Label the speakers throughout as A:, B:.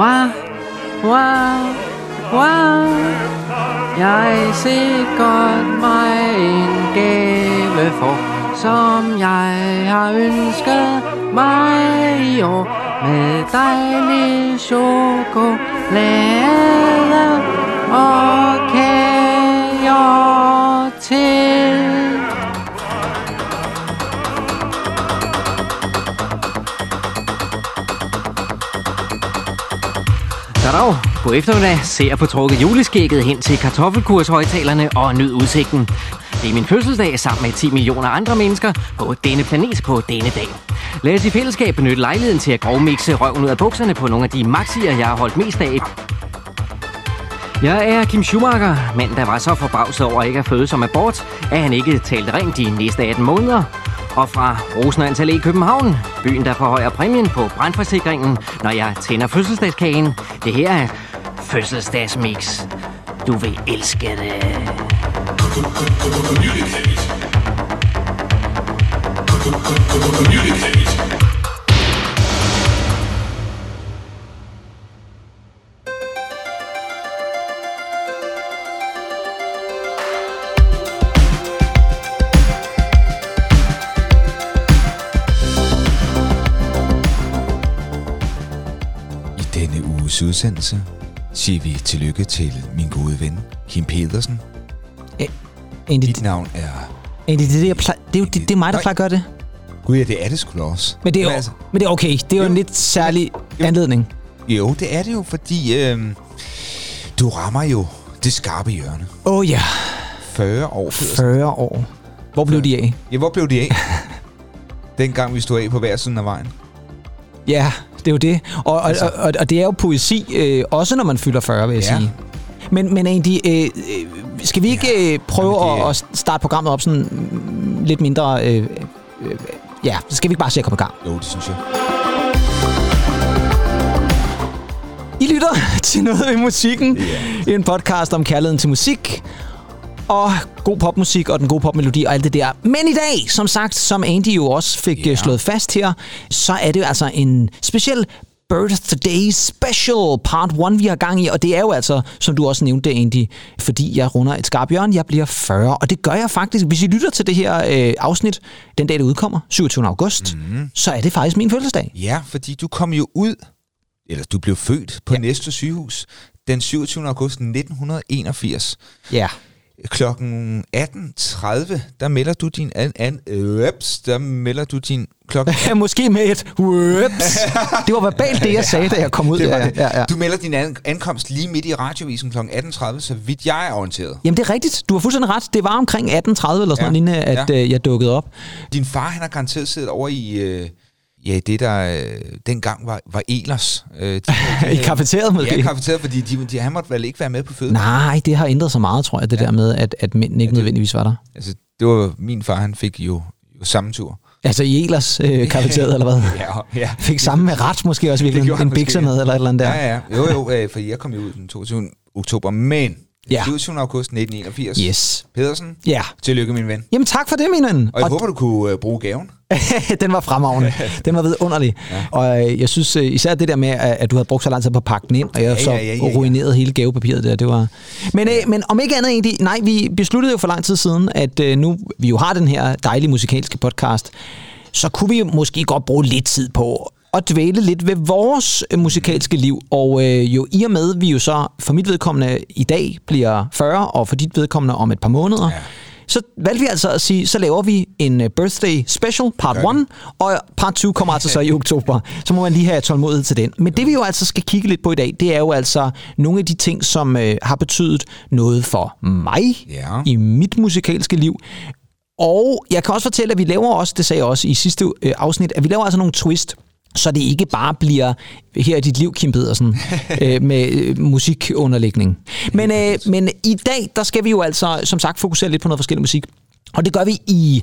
A: Wow, wow, wow. Jeg sikrer mig en gave for, som jeg har ønsket mig i år. Med dejlig chokolade og kager til. Goddag. På eftermiddag. Ser på trukket juleskægget hen til kartoffelkurshøjtalerne og nyd udsigten. Det er min fødselsdag sammen med 10 millioner andre mennesker på denne planet på denne dag. Lad os i fællesskab benytte lejligheden til at grovmixe røven ud af bukserne på nogle af de maxier, jeg har holdt mest af. Jeg er Kim Schumacher, mand der var så forbavset over ikke at føde som abort, at han ikke talte rent de næste 18 måneder. Og fra Rosenørns Allé i København, byen der forhøjer præmien på brandforsikringen, når jeg tænder fødselsdagskagen. Det her er fødselsdagsmix. Du vil elske det.
B: I udsendelse siger vi tillykke til min gode ven, Kim Pedersen.
C: Egentlig,
B: Dit navn er...
C: egentlig det, er det, jeg plejer, det, er jo, det, det er mig, der plejer at gøre det.
B: Gud ja, det er det sgu da også.
C: Men det er, jo,
B: altså,
C: men det er okay. Det er jo,
B: Jo.
C: en lidt særlig
B: Jo.
C: anledning.
B: jo, det er det jo, fordi øh, du rammer jo det skarpe hjørne.
C: Åh oh, ja,
B: 40 år, Pedersen.
C: 40 år. Hvor blev de af?
B: Ja, hvor blev de af? Dengang vi stod af på hver siden af vejen.
C: Ja, det er jo det. Og, og,
B: Altså.
C: og, og det er jo poesi, øh, også når man fylder 40, vil jeg
B: Ja.
C: sige. Men, men egentlig, øh, øh, skal vi ikke øh, prøve
B: Jamen, det
C: at, at starte programmet op sådan lidt mindre... Øh, øh, ja, så skal vi ikke bare se at komme i gang.
B: Jo, det synes jeg.
C: I lytter til noget i musikken.
B: Ja.
C: En podcast om kærligheden til musik. Og god popmusik og den gode popmelodi og alt det der. Men i dag, som sagt, som Andy jo også fik
B: Ja.
C: ja. slået fast her, så er det jo altså en speciel Birthday Special Part 1, vi har gang i. Og det er jo altså, som du også nævnte, Andy, fordi jeg runder et skarpt hjørne. Jeg bliver 40, og det gør jeg faktisk. Hvis I lytter til det her øh, afsnit, den dag det udkommer, 27. august, mm. så er det faktisk min fødselsdag.
B: Ja, fordi du kom jo ud, eller du blev født på. Ja. Næste sygehus den 27. august 1981.
C: Ja.
B: Klokken 18.30, der melder du din an, an, ups, der melder du din klokken
C: Måske med et whoops. Det var verbalt det, jeg sagde, da jeg kom ud.
B: Det
C: ja,
B: det.
C: Ja, ja.
B: Du melder din an- ankomst lige midt i radiovisen kl. 18.30, så vidt jeg er orienteret.
C: Jamen, det er rigtigt. Du har fuldstændig ret. Det var omkring 18.30 eller sådan
B: Ja.
C: noget at
B: Ja.
C: øh, jeg dukkede op.
B: Din far, han har garanteret siddet over i... Øh, ja, det der øh, dengang var, var Elers. Øh, de,
C: I kafeteriet måske?
B: Ja, kafeteriet, fordi de, de, han måtte vel ikke være med på føden.
C: Nej, det har ændret sig meget, tror jeg, det
B: Ja.
C: der med, at, at mændene ikke
B: det-
C: nødvendigvis var der.
B: Altså, det var min far, han fik jo, jo samme tur.
C: Altså i Elers øh, kafeteriet, eller hvad?
B: Ja, ja.
C: Fik samme med ret måske også virkelig. En
B: måske,
C: bikser med, eller et eller andet der.
B: Ja, ja. Jo, jo, øh, for jeg kom jo ud den 22. oktober, men
C: Ja.
B: ja. 27. august 1981.
C: Yes.
B: Pedersen,
C: Ja.
B: tillykke, min ven.
C: Jamen tak for det, min ven.
B: Og jeg håber, du kunne øh, bruge gaven.
C: den var fremragende. Den var vidunderlig. Ja. Og øh, jeg synes øh, især det der med, at, at du havde brugt så lang tid på at pakke den ind, og jeg
B: Ja,
C: så
B: ja, ja, ja, ja.
C: ruinerede hele gavepapiret der. Det var... men, øh, men om ikke andet egentlig, nej, vi besluttede jo for lang tid siden, at øh, nu vi jo har den her dejlige musikalske podcast, så kunne vi måske godt bruge lidt tid på at dvæle lidt ved vores musikalske liv. Og øh, jo i og med, vi jo så for mit vedkommende i dag bliver 40, og for dit vedkommende om et par måneder, ja. så valgte vi altså at sige, så laver vi en øh, birthday special, part
B: Gør det.
C: 1, og part 2 kommer altså så i oktober. Så må man lige have tålmodighed til den. Men det vi jo altså skal kigge lidt på i dag, det er jo altså nogle af de ting, som øh, har betydet noget for mig
B: Ja.
C: i mit musikalske liv. Og jeg kan også fortælle, at vi laver også, det sagde jeg også i sidste øh, afsnit, at vi laver altså nogle twist, så det ikke bare bliver her er dit liv, Kim Pedersen, øh, med øh, musikunderlægning. Men, øh, men i dag, der skal vi jo altså, som sagt, fokusere lidt på noget forskellig musik. Og det gør vi i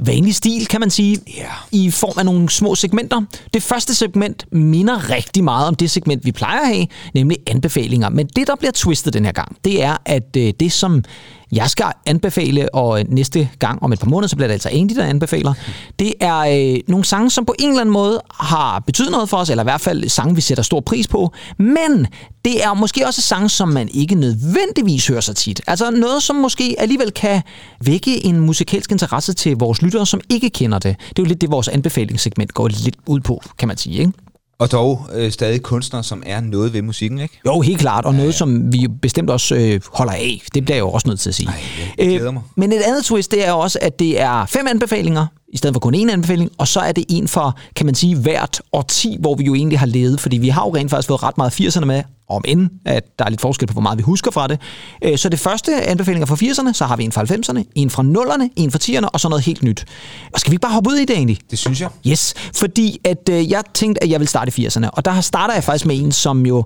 C: vanlig stil, kan man sige,
B: Ja.
C: i form af nogle små segmenter. Det første segment minder rigtig meget om det segment, vi plejer at have, nemlig anbefalinger. Men det, der bliver twistet den her gang, det er, at øh, det, som jeg skal anbefale, og øh, næste gang om et par måneder, så bliver det altså Andy, der anbefaler, det er øh, nogle sange, som på en eller anden måde har betydet noget for os, eller i hvert fald sange, vi sætter stor pris på, men det er måske også sange, som man ikke nødvendigvis hører så tit. Altså noget, som måske alligevel kan vække en musikalsk interesse til vores lyttere, som ikke kender det. Det er jo lidt det, vores anbefalingssegment går lidt ud på, kan man sige. Ikke?
B: Og dog øh, stadig kunstnere, som er noget ved musikken, ikke?
C: Jo, helt klart, og noget, ja, ja. som vi bestemt også øh, holder af. Det bliver jeg jo også nødt til at sige.
B: Ej, jeg glæder mig.
C: Øh, men et andet twist, det er også, at det er fem anbefalinger, i stedet for kun én anbefaling, og så er det en for, kan man sige, hvert årti, hvor vi jo egentlig har levet, fordi vi har jo rent faktisk fået ret meget 80'erne med, om end at der er lidt forskel på, hvor meget vi husker fra det. Øh, så det første anbefalinger fra 80'erne, så har vi en fra 90'erne, en fra 0'erne, en fra 10'erne, og så noget helt nyt. Og skal vi ikke bare hoppe ud i det egentlig?
B: Det synes jeg.
C: Yes, fordi at øh, jeg tænkte, at jeg vil starte i 80'erne, og der starter jeg faktisk med en, som jo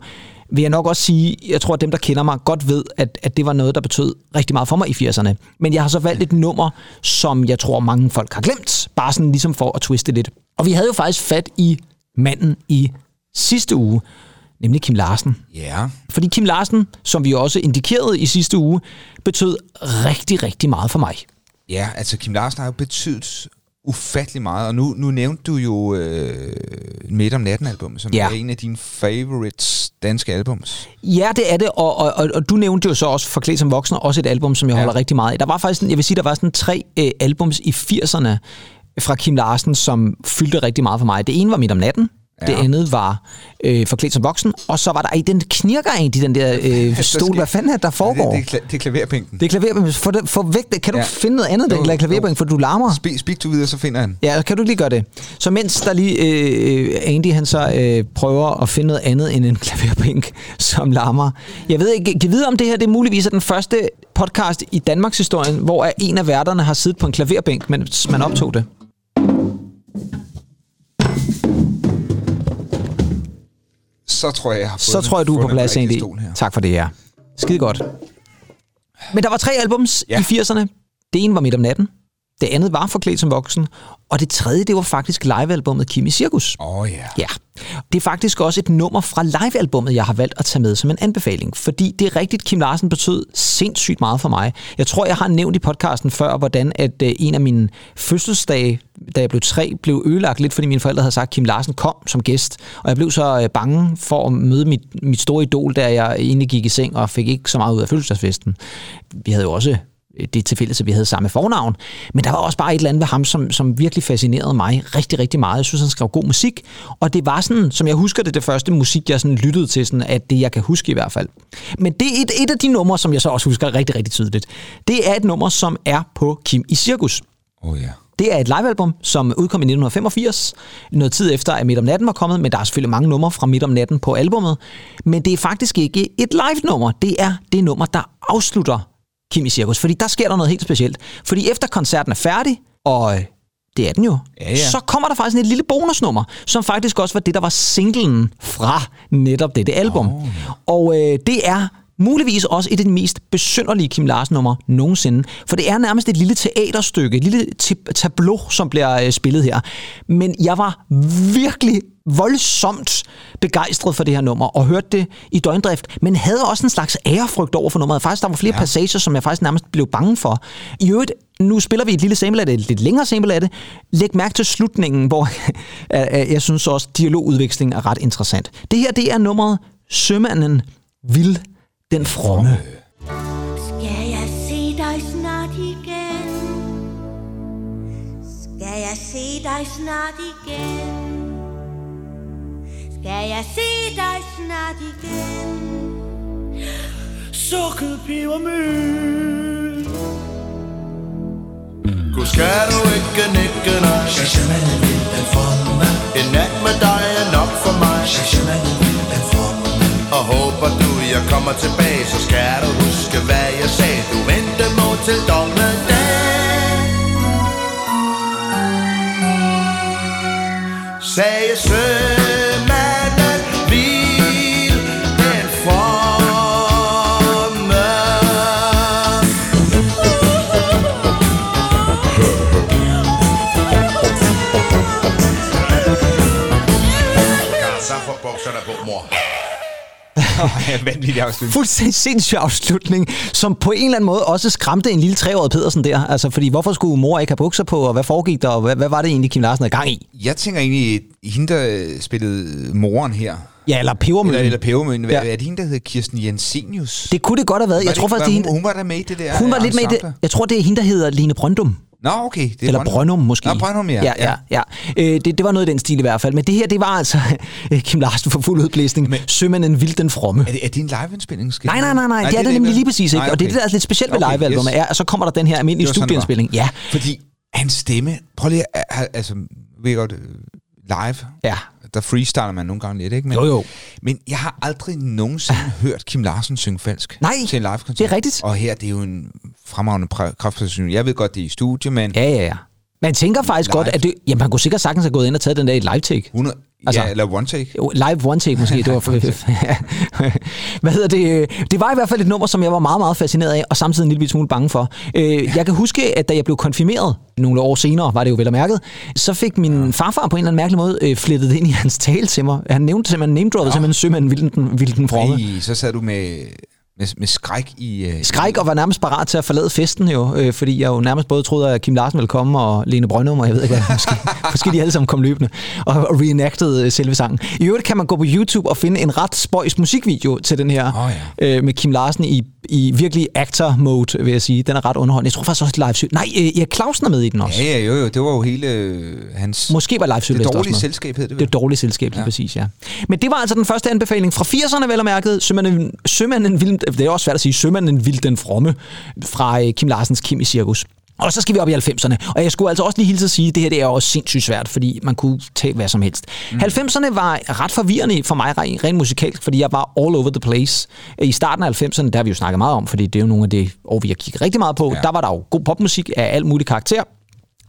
C: vil jeg nok også sige, jeg tror, at dem, der kender mig, godt ved, at, at det var noget, der betød rigtig meget for mig i 80'erne. Men jeg har så valgt et nummer, som jeg tror, mange folk har glemt, bare sådan ligesom for at twiste lidt. Og vi havde jo faktisk fat i manden i sidste uge, nemlig Kim Larsen.
B: Ja. Yeah.
C: Fordi Kim Larsen, som vi også indikerede i sidste uge, betød rigtig, rigtig meget for mig.
B: Ja, altså Kim Larsen har jo betydet ufattelig meget, og nu, nu nævnte du jo øh, Midt om natten album, som ja. er en af dine favorites danske albums.
C: Ja, det er det, og, og, og, og du nævnte jo så også Forklædt som voksne, også et album, som jeg ja. holder rigtig meget af. Der var faktisk, jeg vil sige, der var sådan tre øh, albums i 80'erne fra Kim Larsen, som fyldte rigtig meget for mig. Det ene var Midt om natten, Ja. Det andet var øh, forklædt som voksen, og så var der, ej, den knirker egentlig, den der øh, stol. Hvad fanden er der foregår?
B: Ja, det, det, det er klaverbænken.
C: Det er klaverbænken. For, det, for væk det. Kan du ja. finde noget andet, den klaverbænken, for du larmer?
B: Speak, speak du videre, så finder han.
C: Ja, kan du lige gøre det? Så mens der lige, øh, Andy han så øh, prøver at finde noget andet end en klaverbænk, som larmer. Jeg ved ikke, kan vide om det her, det er muligvis den første podcast i Danmarks historien, hvor en af værterne har siddet på en klaverbænk, mens man optog det.
B: Så tror jeg, jeg har
C: Så tror jeg, du er på plads egentlig. Tak for det, ja. Skide godt. Men der var tre albums ja. i 80'erne. Det ene var Midt om natten. Det andet var Forklædt som voksen. Og det tredje, det var faktisk livealbummet Kimi Cirkus.
B: Åh oh, yeah.
C: ja. Det er faktisk også et nummer fra livealbummet, jeg har valgt at tage med som en anbefaling. Fordi det er rigtigt, Kim Larsen betød sindssygt meget for mig. Jeg tror, jeg har nævnt i podcasten før, hvordan at øh, en af mine fødselsdage, da jeg blev tre, blev ødelagt lidt, fordi mine forældre havde sagt, at Kim Larsen kom som gæst. Og jeg blev så øh, bange for at møde mit, mit store idol, da jeg egentlig gik i seng og fik ikke så meget ud af fødselsdagsfesten. Vi havde jo også det tilfælde, at vi havde samme fornavn. Men der var også bare et eller andet ved ham, som, som virkelig fascinerede mig rigtig, rigtig meget. Jeg synes, han skrev god musik, og det var sådan, som jeg husker det, det første musik, jeg sådan lyttede til, sådan, at det jeg kan huske i hvert fald. Men det er et, et af de numre, som jeg så også husker rigtig, rigtig tydeligt. Det er et nummer, som er på Kim i Cirkus.
B: Oh ja.
C: Det er et livealbum, som udkom i 1985, noget tid efter, at Midt om Natten var kommet, men der er selvfølgelig mange numre fra Midt om Natten på albummet. Men det er faktisk ikke et live-nummer, det er det nummer, der afslutter Kim i Cirkus, fordi der sker der noget helt specielt. Fordi efter koncerten er færdig, og øh, det er den jo.
B: Ja, ja.
C: Så kommer der faktisk et lille bonusnummer, som faktisk også var det, der var singlen fra netop dette album. Oh. Og øh, det er muligvis også et af de mest besynderlige Kim Larsen-numre nogensinde. For det er nærmest et lille teaterstykke, et lille tableau, som bliver øh, spillet her. Men jeg var virkelig voldsomt begejstret for det her nummer, og hørte det i døgndrift, men havde også en slags ærefrygt over for nummeret. Faktisk, der var flere ja. passager, som jeg faktisk nærmest blev bange for. I øvrigt, nu spiller vi et lille sample af det, et lidt længere sample af det. Læg mærke til slutningen, hvor jeg synes også, dialogudvekslingen er ret interessant. Det her, det er nummeret Sømanden vil den fromme.
D: Skal jeg se dig snart igen? Skal jeg se dig snart igen? Skal jeg se dig snart igen?
E: Sukket pebermøl Gud skal du ikke nikke nej
F: Shashamane vil den fromme
E: En nat med dig er nok for mig
F: Shashamane vil den fromme
E: og håber du jeg kommer tilbage. Så skal du huske hvad jeg sagde. Du venter må til dommedag. Sagde sømanden Hvil den fromme. Så får bukserne på, mor
B: vanvittig afslutning.
C: Fuldstændig sindssyg afslutning, som på en eller anden måde også skræmte en lille treårig Pedersen der. Altså, fordi hvorfor skulle mor ikke have bukser på, og hvad foregik der, og hvad, hvad var det egentlig, Kim Larsen havde gang i?
B: Jeg tænker egentlig, hende, der spillede moren her,
C: Ja, eller pebermøn.
B: eller, eller Pebermøn,
C: Ja.
B: er det hende, der hedder Kirsten Jensenius?
C: Det kunne det godt have været.
B: Var
C: Jeg
B: det
C: tror faktisk,
B: var
C: det er
B: hun,
C: hende,
B: hun var der med i det der
C: hun var lidt med i det. Jeg tror, det er hende, der hedder Lene Brøndum.
B: Nå, okay. Det er
C: Eller
B: Brøndum.
C: Brøndum måske.
B: Nå, Brøndum, ja.
C: ja, ja, ja. Øh, det, det var noget i den stil i hvert fald. Men det her, det var altså øh, Kim Larsen for fuld udblæsning. Men, Sømanden vil den fromme.
B: Er det, er det en liveindspilning? Skal
C: Nej, nej, nej, nej, det er det nemlig lige præcis ikke. Og det er det, der er lidt specielt ved
B: Okay,
C: livealbummet,
B: yes.
C: er, og så kommer der den her almindelige
B: Det det
C: studieindspilling. Ja,
B: Fordi hans stemme... Prøv lige at... Altså, ved godt, øh, live,
C: ja.
B: Der freestyler man nogle gange lidt, ikke? Men,
C: Jo, jo.
B: Men jeg har aldrig nogensinde hørt Kim Larsen synge falsk
C: Nej,
B: til en live-koncert.
C: det er rigtigt.
B: Og her, det er jo en fremragende præ- kraftpræstation. Jeg ved godt, det er i studie, men
C: Ja, ja, ja. Man tænker faktisk
B: Live.
C: godt, at det, jamen, man kunne sikkert sagtens have gået ind og taget den der i et live-take.
B: 100...
C: Altså-
B: ja, eller one take.
C: Live one take måske. Det var for, Hvad hedder det? Det var i hvert fald et nummer, som jeg var meget, meget fascineret af, og samtidig en lille smule bange for. Øh, Jeg kan huske, at da jeg blev konfirmeret, nogle år senere var det jo vel mærket, så fik min farfar på en eller anden mærkelig måde øh, flettet ind i hans tale til mig. Han nævnte simpelthen name droppet, simpelthen sømanden ville den, ville den fromme.
B: Ej, så sad du med, med, med skræk i... Uh,
C: Skræk og var nærmest parat til at forlade festen jo, øh, fordi jeg jo nærmest både troede, at Kim Larsen ville komme, og Lene Brøndum, og jeg ved ikke, hvad, måske, måske de alle sammen kom løbende, og, og reenactede øh, selve sangen. I øvrigt kan man gå på YouTube og finde en ret spøjs musikvideo til den her,
B: Åh, ja.
C: øh, med Kim Larsen i, i virkelig actor-mode, vil jeg sige. Den er ret underholdende. Jeg tror faktisk også, live Nej, øh, Erik Clausen er med i den også.
B: Ja, ja, jo, jo. Det var jo hele øh, hans...
C: Måske var live
B: det
C: Sylvester også
B: dårlige
C: med.
B: selskab hed det
C: Det
B: vel?
C: er dårligt selskab, lige ja. præcis, ja. Men det var altså den første anbefaling fra 80'erne, vel og mærket. Sømanden, sømanden vil, det er også svært at sige, Sømanden vil den fromme fra øh, Kim Larsens Kim i Cirkus. Og så skal vi op i 90'erne. Og jeg skulle altså også lige hilse at sige, at det her det er også sindssygt svært, fordi man kunne tage hvad som helst. Mm. 90'erne var ret forvirrende for mig rent, rent musikalsk, fordi jeg var all over the place. I starten af 90'erne, der har vi jo snakket meget om, fordi det er jo nogle af det år, vi har kigget rigtig meget på. Ja. Der var der jo god popmusik af alt mulig karakter.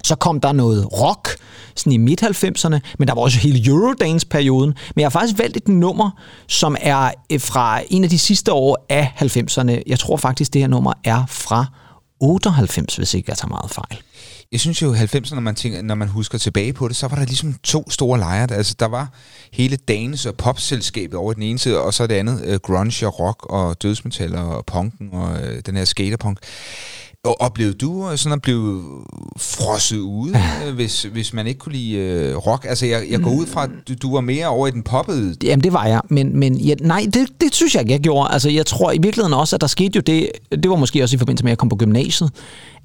C: Så kom der noget rock, sådan i midt-90'erne, men der var også hele Eurodance-perioden. Men jeg har faktisk valgt et nummer, som er øh, fra en af de sidste år af 90'erne. Jeg tror faktisk, det her nummer er fra 98, hvis ikke jeg tager meget fejl.
B: Jeg synes jo, 90'erne, når man, tænker, når man husker tilbage på det, så var der ligesom to store lejre. Altså, der var hele Danes og popselskabet over den ene side, og så det andet, øh, grunge og rock og dødsmetal og punken og øh, den her skaterpunk. Og oplevede du øh, sådan at blive frosset ude, øh, hvis, hvis man ikke kunne lide uh, rock? Altså, jeg, jeg går ud fra, at du, du var mere over i den poppede...
C: Jamen, det var jeg. Men, men ja, nej, det, det synes jeg ikke, jeg gjorde. Altså, jeg tror i virkeligheden også, at der skete jo det, det var måske også i forbindelse med, at jeg kom på gymnasiet,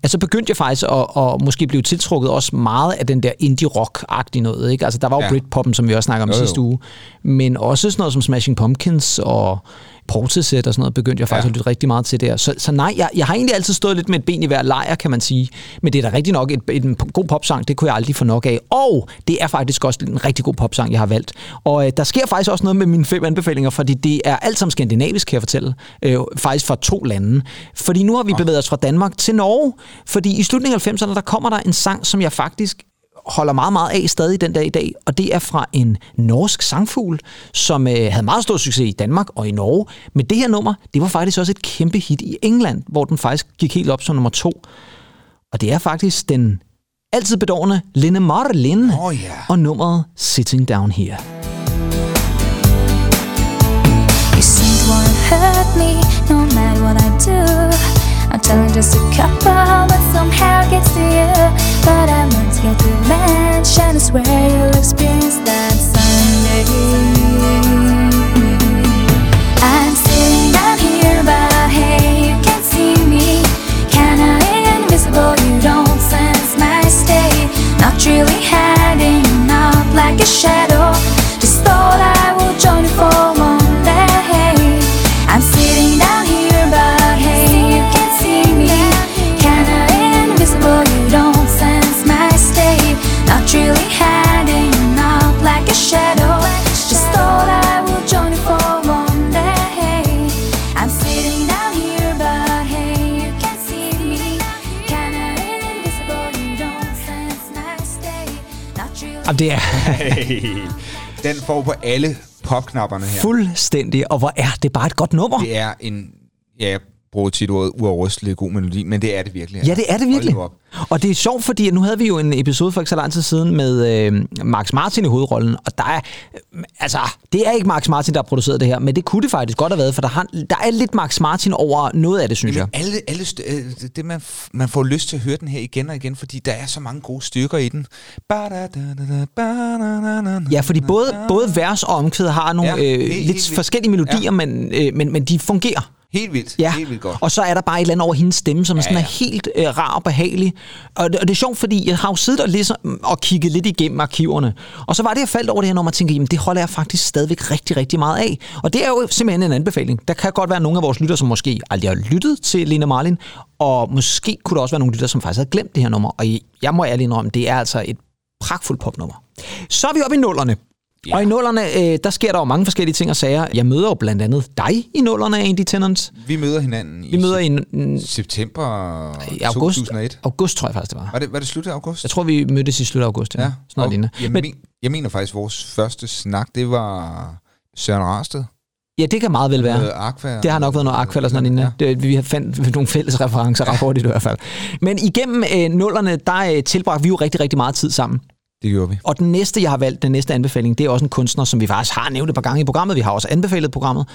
C: at så begyndte jeg faktisk at, at måske blive tiltrukket også meget af den der indie-rock-agtige noget. Ikke? Altså, der var jo
B: Ja.
C: Britpoppen, som vi også snakker om
B: Jo, jo.
C: sidste uge, men også sådan noget som Smashing Pumpkins og Portishead og sådan noget, begyndte jeg faktisk
B: ja.
C: at lytte rigtig meget til der. Så, så nej, jeg, jeg har egentlig altid stået lidt med et ben i hver lejr, kan man sige. Men det er da rigtig nok et, et, en god popsang, det kunne jeg aldrig få nok af. Og det er faktisk også en rigtig god popsang, jeg har valgt. Og øh, der sker faktisk også noget med mine fem anbefalinger, fordi det er alt sammen skandinavisk, kan jeg fortælle. Øh, faktisk fra to lande. Fordi nu har vi bevæget os fra Danmark til Norge. Fordi i slutningen af 90'erne, der kommer der en sang, som jeg faktisk holder meget, meget af stadig den dag i dag, og det er fra en norsk sangfugl, som øh, havde meget stor succes i Danmark og i Norge. Men det her nummer, det var faktisk også et kæmpe hit i England, hvor den faktisk gik helt op som nummer to. Og det er faktisk den altid bedårende Lene Marlin
B: Åh, ja.
C: og nummeret Sitting Down Here.
G: You seem to hurt me, no matter what I do. I'm just a couple, but somehow gets to you. But I to get revenge, and I swear you'll experience that someday. I'm sitting down here, but hey, you can't see me. Kinda invisible, you don't sense my. Not really hiding
C: Jamen, det er
B: Den får på alle popknapperne her.
C: fuldstændig, og hvor er det bare et godt nummer.
B: Det er en... Ja, bruger tit ordet uafrystelig god melodi, men det er det virkelig.
C: Ja, det er det
B: Hold
C: virkelig. Og det er sjovt, fordi nu havde vi jo en episode for ikke så lang tid siden med øh, Max Martin i hovedrollen, og der er, øh, altså, det er ikke Max Martin, der har produceret det her, men det kunne det faktisk godt have været, for der, har, der er lidt Max Martin over noget af det, synes jeg.
B: Jamen, alle, alle st- øh, det- man, man får lyst til at høre den her igen og igen, fordi der er så mange gode stykker i den.
C: Ja, fordi både, både vers og omkvæd har nogle
B: Ja,
C: øh, lidt forskellige melodier.
B: Ja.
C: men, øh, men, men de fungerer.
B: Helt vildt.
C: Ja,
B: Helt vildt godt.
C: og så er der bare et eller andet over hendes stemme, som ja, sådan
B: ja.
C: er helt øh, rar og behagelig. Og det, og det er sjovt, fordi jeg har jo siddet og, læst, og kigget lidt igennem arkiverne. Og så var det, jeg faldt over det her nummer og tænkte, jamen det holder jeg faktisk stadigvæk rigtig, rigtig meget af. Og det er jo simpelthen en anbefaling. Der kan godt være nogle af vores lytter, som måske aldrig har lyttet til Lena Marlin, og måske kunne der også være nogle lytter, som faktisk havde glemt det her nummer. Og jeg må ærligt indrømme, det er altså et pragtfuldt popnummer. Så er vi oppe i nullerne. Ja. Og i nullerne, øh, der sker der jo mange forskellige ting og sager. Jeg møder jo blandt andet dig i nullerne, Andy Tennant.
B: Vi møder hinanden i
C: Vi møder i, en-
B: september
C: i august.
B: 2001.
C: August, tror jeg faktisk, det var.
B: Var det, var det slut af august?
C: Jeg tror, vi mødtes i slut af august. Ja,
B: Ja,
C: Sådan
B: og jeg,
C: Men,
B: men, jeg mener faktisk, at vores første snak, det var Søren Rarsted.
C: ja, det kan meget vel være.
B: Noget Aqua.
C: Det har nok været noget Aqua eller sådan noget. Det, vi har fandt nogle fælles referencer ret hurtigt i hvert fald. Men igennem øh, nullerne, der øh, tilbragte vi jo rigtig, rigtig meget tid sammen.
B: Det gjorde vi.
C: Og den næste, jeg har valgt, den næste anbefaling, det er også en kunstner, som vi faktisk har nævnt et par gange i programmet. Vi har også anbefalet programmet.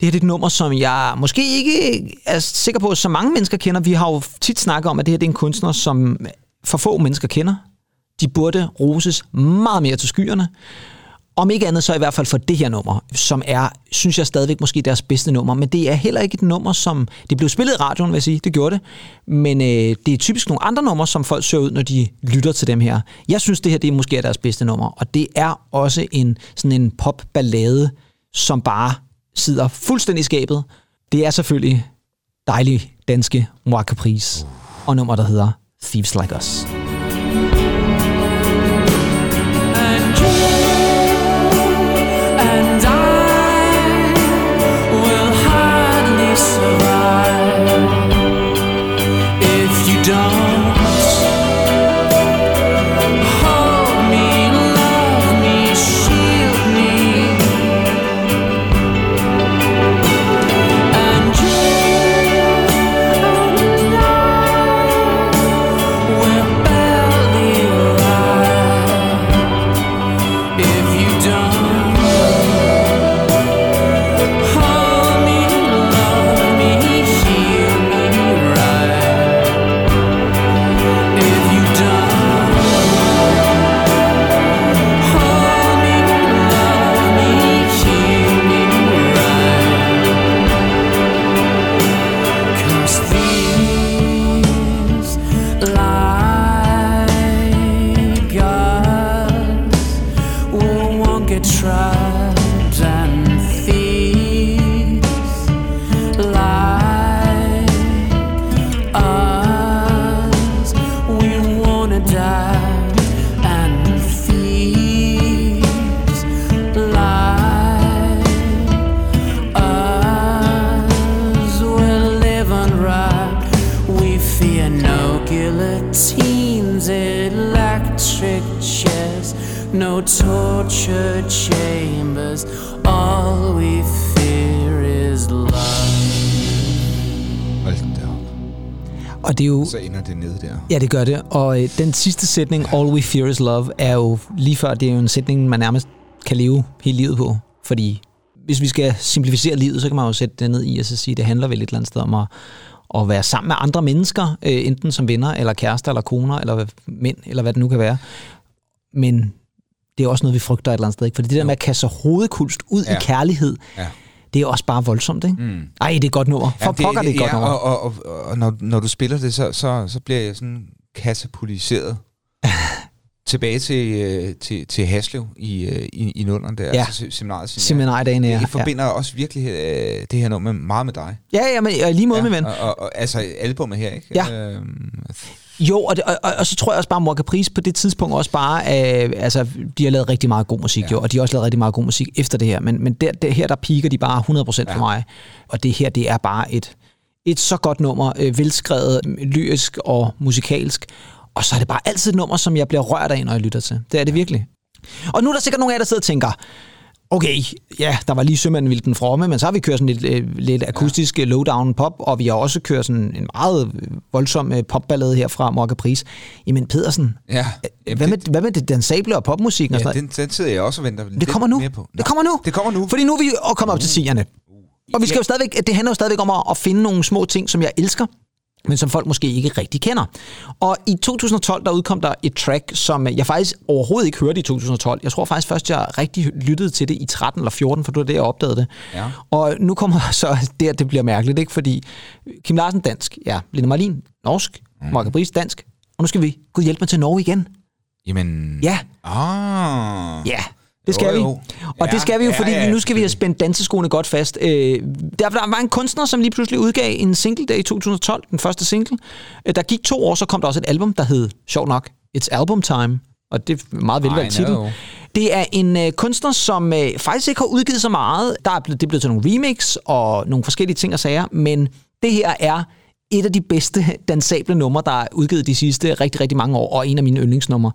C: Det her det er et nummer, som jeg måske ikke er sikker på, at så mange mennesker kender. Vi har jo tit snakket om, at det her det er en kunstner, som for få mennesker kender. De burde roses meget mere til skyerne. Om ikke andet, så i hvert fald for det her nummer, som er, synes jeg stadigvæk måske deres bedste nummer. Men det er heller ikke et nummer, som... Det blev spillet i radioen, vil jeg sige. Det gjorde det. Men øh, det er typisk nogle andre numre, som folk søger ud, når de lytter til dem her. Jeg synes, det her det er måske er deres bedste nummer. Og det er også en sådan en popballade, som bare sidder fuldstændig i skabet. Det er selvfølgelig dejlig danske Moi Caprice. Og nummer, der hedder Thieves Like Us. Ja, det gør det. Og øh, den sidste sætning, All we fear is love, er jo lige før, det er jo en sætning, man nærmest kan leve hele livet på. Fordi hvis vi skal simplificere livet, så kan man jo sætte det ned i og så sige, at det handler vel et eller andet sted om at, at være sammen med andre mennesker, øh, enten som venner, eller kærester, eller koner, eller mænd, eller hvad det nu kan være. Men det er også noget, vi frygter et eller andet sted. Ikke? Fordi det der med at kaste hovedkulst ud ja. I kærlighed,
B: Ja. Det
C: er også bare voldsomt, ikke? Mm. Ej, det er godt nummer. For
B: Ja,
C: pokker, det er et godt
B: ja,
C: nummer.
B: og, og, og, og når, når du spiller det, så, så, så bliver jeg sådan katapultiseret tilbage til, øh, til, til Haslev i, øh, i, i nullerne der,
C: Ja.
B: altså se- seminariet.
C: Seminardagene, ja.
B: Jeg, forbinder også virkelig øh, det her nummer meget med dig.
C: Ja, ja, men og lige måde, ja, min ven.
B: Og, og, og, altså albumet her, ikke?
C: Ja.
B: Øhm,
C: Jo, og, det, og, og, og så tror jeg også bare, at Mor Caprice på det tidspunkt også bare, øh, altså, de har lavet rigtig meget god musik, ja. jo, og de har også lavet rigtig meget god musik efter det her, men, men der, der, her, der piker de bare 100% ja. for mig, og det her, det er bare et, et så godt nummer, øh, velskrevet, lyrisk og musikalsk, og så er det bare altid et nummer, som jeg bliver rørt af, når jeg lytter til. Det er det virkelig. Og nu er der sikkert nogle af jer, der sidder og tænker, Okay, ja, der var lige Sømanden ville den fromme, men så har vi kørt sådan lidt, øh, lidt akustisk ja. lowdown pop, og vi har også kørt sådan en meget voldsom øh, popballade her fra Mokka Pris. Jamen Pedersen,
B: Ja.
C: øh, hvad med, hvad med det dansable og popmusikken og
B: Ja,
C: sådan noget?
B: den, den sidder jeg også og venter
C: Det
B: lidt
C: kommer nu.
B: mere på.
C: Det kommer nu.
B: Det kommer nu.
C: Fordi nu er vi og kommet op til tierne. Og vi skal jo stadigvæk, det handler jo stadigvæk om at, at finde nogle små ting, som jeg elsker, men som folk måske ikke rigtig kender. Og i 2012, der udkom der et track, som jeg faktisk overhovedet ikke hørte i 2012. Jeg tror faktisk først, jeg rigtig lyttede til det i 13 eller 14, for det var det, jeg opdagede det.
B: Ja.
C: Og nu kommer så der, det bliver mærkeligt, ikke? Fordi Kim Larsen dansk, ja, Lene Marlin norsk, mm. Mark Bris dansk, og nu skal vi gud hjælpe mig til Norge igen.
B: Jamen...
C: Ja,
B: Ah.
C: Ja, det skal
B: Jo,
C: vi.
B: jo.
C: Og
B: Ja,
C: det skal vi jo,
B: ja,
C: fordi
B: ja.
C: nu skal vi have spændt danseskoene godt fast. Øh, der, der var en kunstner, som lige pludselig udgav en single der i 2012, den første single. Øh, der gik to år, så kom der også et album, der hed, sjov nok, It's Album Time. Og det er meget velvalgt titel. Det er en øh, kunstner, som øh, faktisk ikke har udgivet så meget. Der er blevet, det er blevet til nogle remix og nogle forskellige ting og sager, men det her er et af de bedste dansable numre, der er udgivet de sidste rigtig, rigtig mange år, og en af mine yndlingsnumre.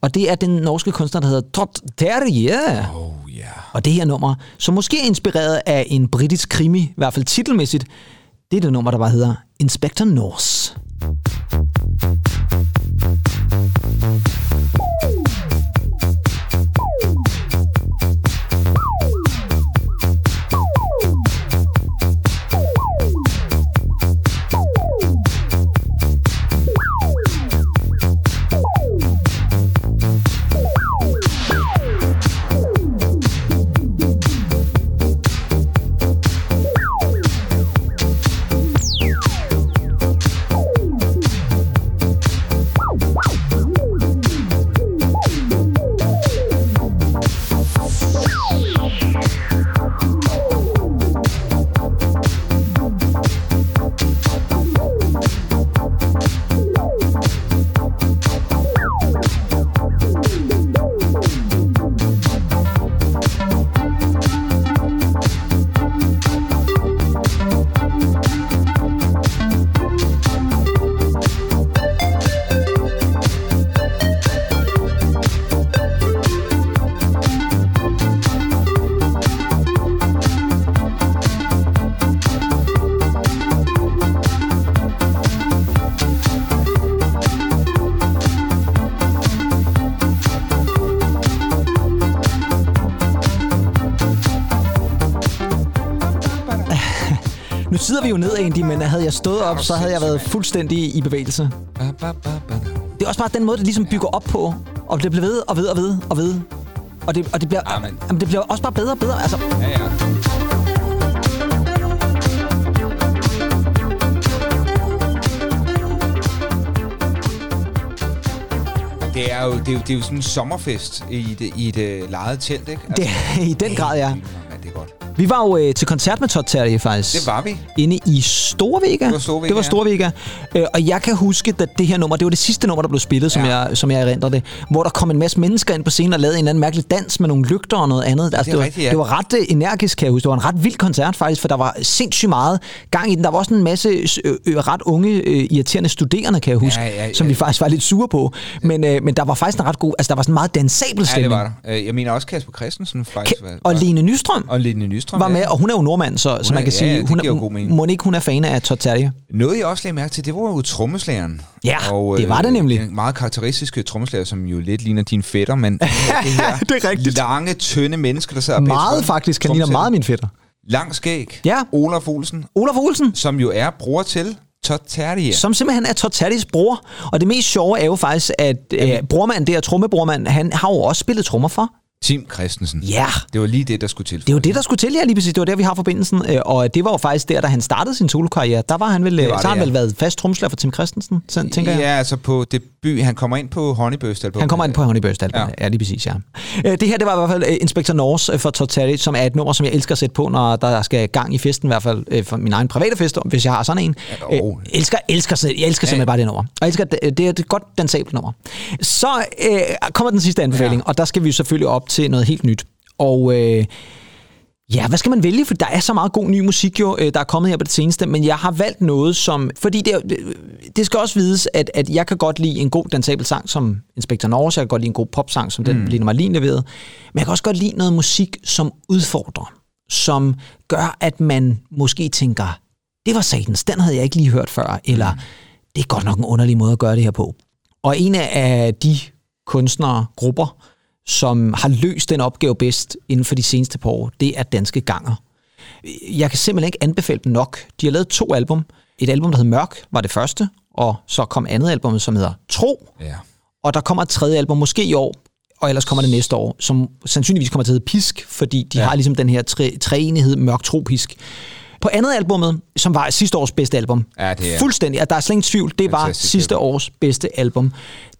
C: Og det er den norske kunstner, der hedder Trot Terje.
B: Oh, ja.
C: Og det her nummer, som måske er inspireret af en britisk krimi, i hvert fald titelmæssigt, det er det nummer, der bare hedder Inspector Norse. Jeg stået op, så havde jeg været fuldstændig i bevægelse. Det er også bare den måde, det ligesom bygger op på, og det bliver ved og ved og ved og ved. Og det, og det, bliver,
B: Amen.
C: jamen, det bliver også bare bedre og bedre. Altså,
B: Ja, ja. Det er, jo, det, er jo, det er jo sådan en sommerfest i et, i et uh, lejet telt, ikke?
C: det er i den grad, ja. Vi var jo øh, til koncert med Todd Terje, faktisk.
B: Det var vi.
C: Inde i Storvega.
B: Det var Storvega,
C: Det var. Storvega. Øh, og jeg kan huske, at det her nummer, det var det sidste nummer, der blev spillet, som,
B: Ja.
C: jeg, som jeg erindrer det. Hvor der kom en masse mennesker ind på scenen og lavede en eller anden mærkelig dans med nogle lygter og noget andet. Altså, det, var,
B: rigtigt, ja.
C: det var ret øh, energisk, kan jeg huske. Det var en ret vild koncert faktisk, for der var sindssygt meget gang i den. Der var også en masse øh, øh, ret unge, øh, irriterende studerende, kan jeg huske,
B: Ja, ja, ja.
C: som vi faktisk var lidt sure på. Men, øh, men der var faktisk en ret god, altså der var sådan en meget dansabel
B: Ja, det
C: stemning.
B: var der. Øh, Jeg mener også Kasper Christensen faktisk. var-
C: og Lene Nystrøm
B: og Lene Nystrøm.
C: Var
B: ja.
C: med, og hun er jo nordmand, så, så
B: er-
C: man kan
B: ja,
C: sige, hun
B: jo god
C: er,
B: mening.
C: må ikke hun er fan af Todd Terje.
B: Noget jeg også lagde mærke til, det var jo trommeslageren.
C: Ja, det var det nemlig.
B: En meget karakteristiske trommeslager, som jo lidt ligner din fætter, men det her
C: Det er rigtigt.
B: lange, tynde mennesker, der sidder
C: Meget faktisk, han ligner meget min fætter.
B: Lang skæg.
C: Ja.
B: Olaf Olsen,
C: Olaf Olsen,
B: som jo er bror til Todd
C: som simpelthen er Todd bror. Og det mest sjove er jo faktisk, at øh, brormand, det er trommebrormand, han har jo også spillet trommer for.
B: Tim Christensen.
C: Ja.
B: Det var lige det, der skulle til.
C: Det jo det, der skulle til, ja, lige præcis. Det var der, vi har forbindelsen. Øh, Og det var jo faktisk der, da han startede sin solokarriere. Der var han vel,
B: Det var
C: så
B: det,
C: har han
B: ja.
C: vel været fast tromslærer for Tim Christensen, sådan, tænker jeg.
B: Ja, altså på debut. Han kommer ind på Honeybirst album.
C: Han kommer ind på Honeyburst album. Ja.
B: Ja.
C: ja, lige præcis, ja. Øh, Det her, det var i hvert fald øh, Inspector Norse øh, for Terje, som er et nummer, som jeg elsker at sætte på, når der skal gang i festen, i hvert fald øh, for min egen private fest, hvis jeg har sådan en.
B: Ja,
C: Øh,
B: jo.
C: elsker, elsker, jeg elsker simpelthen
B: Ja.
C: bare det nummer. Og jeg elsker, det, det er et godt dansabelt nummer. Så øh, kommer den sidste anbefaling,
B: Ja.
C: og der skal vi selvfølgelig op til noget helt nyt. Og øh, Ja, hvad skal man vælge? For der er så meget god ny musik jo, øh, der er kommet her på det seneste, men jeg har valgt noget, som... Fordi det, det, skal også vides, at, at jeg kan godt lide en god dansabel sang som Inspector Norse, jeg kan godt lide en god popsang som den, mm. Lene Marlin leverede, men jeg kan også godt lide noget musik, som udfordrer, som gør, at man måske tænker, det var satans, den havde jeg ikke lige hørt før, eller det er godt nok en underlig måde at gøre det her på. Og en af de kunstnere, grupper, som har løst den opgave bedst inden for de seneste par år, det er Danske Ganger. Jeg kan simpelthen ikke anbefale dem nok. De har lavet to album. Et album, der hedder Mørk, var det første, og så kom andet album, som hedder Tro,
B: Ja.
C: og der kommer et tredje album, måske i år, og ellers kommer det næste år, som sandsynligvis kommer til at hedde Pisk, fordi de ja. har ligesom den her tre, treenighed mørk tro pisk. På andet albummet, som var sidste års bedste album,
B: Ja, det er-
C: fuldstændig, at der er slet ingen tvivl, det var
B: Fantastisk
C: sidste
B: album.
C: års bedste album.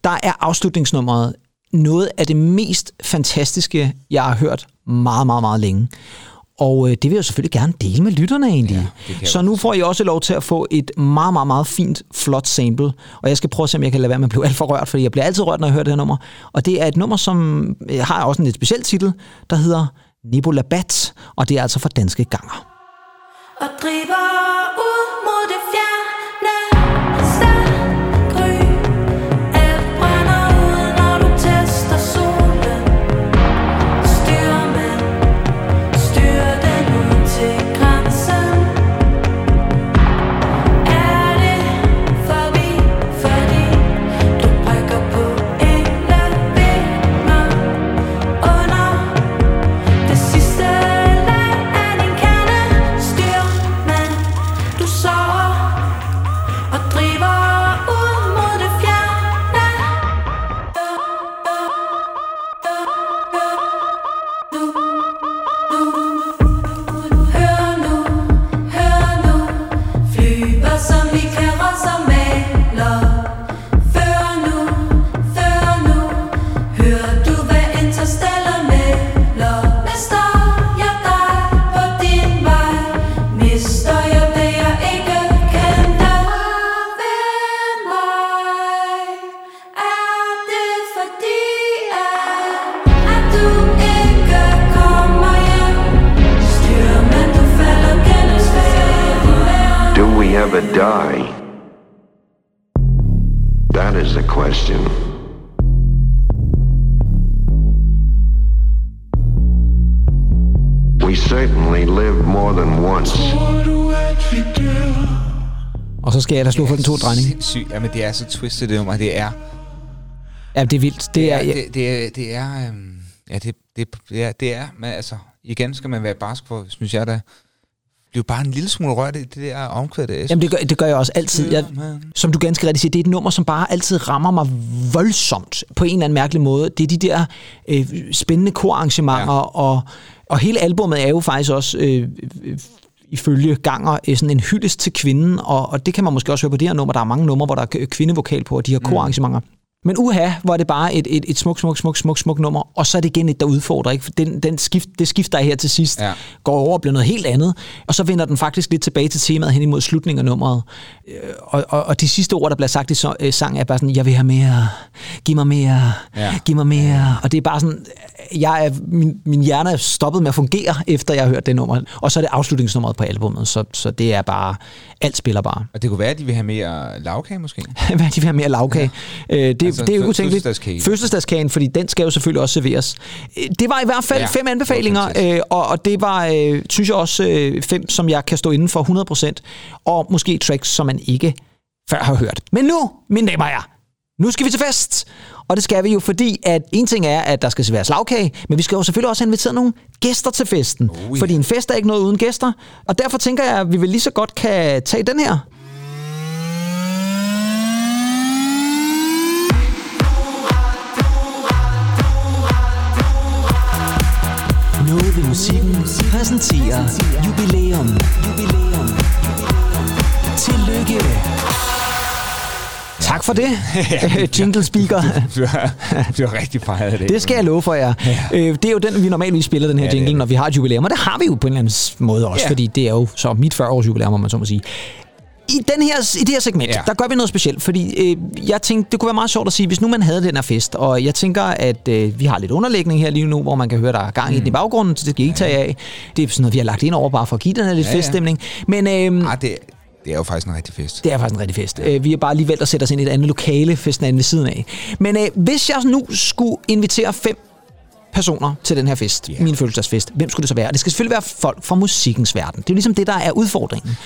C: Der er afslutningsnummeret noget af det mest fantastiske, jeg har hørt meget, meget, meget længe. Og øh, det vil jeg selvfølgelig gerne dele med lytterne egentlig.
B: Ja,
C: så nu får I også lov til at få et meget, meget, meget fint, flot sample. Og jeg skal prøve at se, om jeg kan lade være med at blive alt for rørt, fordi jeg bliver altid rørt, når jeg hører det her nummer. Og det er et nummer, som øh, har også en lidt speciel titel, der hedder Nibola Bat, og det er altså for danske ganger.
H: og driver ud
I: ever die? That is the question. We certainly live more than once.
C: Og så skal jeg ellers slå for den to drejning.
B: Sindssygt. Jamen, det er så twistet, det nummer. Det er...
C: Ja, det er vildt. Det er,
B: det, det er, det er, øhm, ja, det, det, det er, det er, men altså, igen skal man være barsk for, synes jeg da, bliver bare en lille smule rørt i det der omkvæd.
C: Jamen, det gør, det gør jeg også altid. Jeg, som du ganske rigtigt siger, det er et nummer, som bare altid rammer mig voldsomt på en eller anden mærkelig måde. Det er de der øh, spændende korarrangementer, ja. og, og hele albummet er jo faktisk også... Øh, øh, ifølge ganger øh, sådan en hyldest til kvinden, og, og det kan man måske også høre på det her nummer. Der er mange numre, hvor der er kvindevokal på, og de her korarrangementer. Men uha, hvor er det bare et, et, et smuk, smuk, smuk, smuk, smuk nummer, og så er det igen et, der udfordrer. Ikke? For den, den skift, det skift, der er her til sidst,
B: Ja.
C: går over og bliver noget helt andet, og så vender den faktisk lidt tilbage til temaet hen imod slutningen af nummeret. Øh, Og, og, og de sidste ord, der bliver sagt i så, øh, sang, er bare sådan, jeg vil have mere, giv mig mere,
B: Ja.
C: giv mig mere. Og det er bare sådan, jeg er, min, min hjerne er stoppet med at fungere, efter jeg har hørt det nummer. Og så er det afslutningsnummeret på albummet, så, så det er bare, alt spiller bare.
B: Og det kunne være, at de vil have mere lavkage, måske.
C: Hvad de vil have mere lavkage. Ja. Øh, det,
B: Altså,
C: altså, det er jo
B: fø-
C: utænkeligt.
B: fødselsdagskage.
C: Fødselsdagskagen, fordi den skal jo selvfølgelig også serveres. Øh, Det var i hvert fald
B: Ja,
C: fem anbefalinger, øh, og, og det var, øh, synes jeg også, øh, fem, som jeg kan stå inden for 100%, og måske tracks, som man ikke før har hørt. Men nu, mine damer og herrer, nu skal vi til fest. Og det skal vi jo, fordi at en ting er, at der skal serveres lavkage, men vi skal jo selvfølgelig også have inviteret nogle gæster til festen.
B: Oh, ja.
C: Fordi en fest er ikke noget uden gæster. Og derfor tænker jeg, at vi vel lige så godt kan tage den her. Noget ved musikken præsenterer jubilæum. jubilæum. Tillykke. Tak for det, jingle speaker.
B: Du har, du har rigtig fejret det.
C: Det skal jeg love for jer. Øh, Det er jo den, vi normalt spiller, den her
B: Ja,
C: jingle, når vi har et jubilæum. Og det har vi jo på en eller anden måde også,
B: Ja.
C: fordi det er jo så mit 40-års jubilæum, om man så må sige. i, den her, I det her segment, ja.
B: Ja.
C: der gør vi noget specielt, fordi øh, jeg tænkte, det kunne være meget sjovt at sige, hvis nu man havde den her fest, og jeg tænker, at øh, vi har lidt underlægning her lige nu, hvor man kan høre, der er gang i den i baggrunden, så det skal I ikke tage af. Det er sådan noget, vi har lagt ind over, bare for at give den her lidt ja,
B: Ja, ja.
C: feststemning. Men øh,
B: Ah, det, det er jo faktisk en rigtig fest.
C: det er faktisk en rigtig fest. Øh, vi har bare lige valgt at sætte os ind i et andet lokale, festen er ved siden af. Men øh, hvis jeg nu skulle invitere fem personer til den her fest, yeah. min fødselsdagsfest, hvem skulle det så være? Det skal selvfølgelig være folk fra musikkens verden. Det er jo ligesom det, der er udfordringen.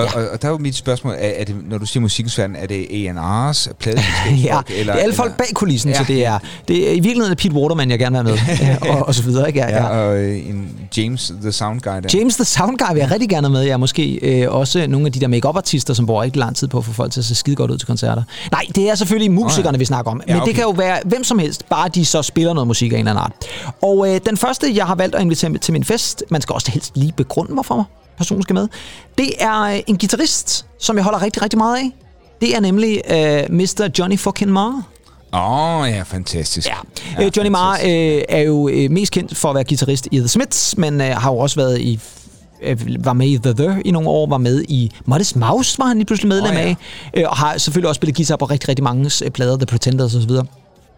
B: Og, ja. og, og der er jo mit spørgsmål, er, er det, når du siger musikkens verden, er det A&R's, pladeselskabsfolk?
C: Ja,
B: eller,
C: det er alle folk bag kulissen, ja.
B: Ja.
C: så det er, det er i virkeligheden er Pete Waterman, jeg gerne vil have med, ja, og, og så videre. Ikke? Ja,
B: Ja,
C: ja.
B: og øh, en James, the sound guy der.
C: James the Sound Guy vil jeg rigtig gerne med. Jeg er måske øh, også nogle af de der make artister som bruger ikke lang tid på at få folk til at se skide godt ud til koncerter. Nej, det er selvfølgelig musikerne, vi snakker om.
B: Ja,
C: Men det
B: okay.
C: kan jo være hvem som helst, bare de så spiller noget musik af en eller anden art. Og øh, den første, jeg har valgt at invitere til min fest, man skal også helst lige begrunde, hvorfor personen skal med, det er øh, en guitarist, som jeg holder rigtig, rigtig meget af. Det er nemlig øh, Mr. Johnny fucking Marr.
B: Åh, oh, ja, fantastisk.
C: Ja. Ja, øh, Johnny Marr øh, er jo øh, mest kendt for at være guitarist i The Smiths, men øh, har jo også været i øh, var med i The The i nogle år, var med i Modest Mouse, var han lige pludselig medlem oh,
B: ja.
C: af, øh, og har selvfølgelig også spillet guitar på rigtig, rigtig mange plader, The Pretenders osv.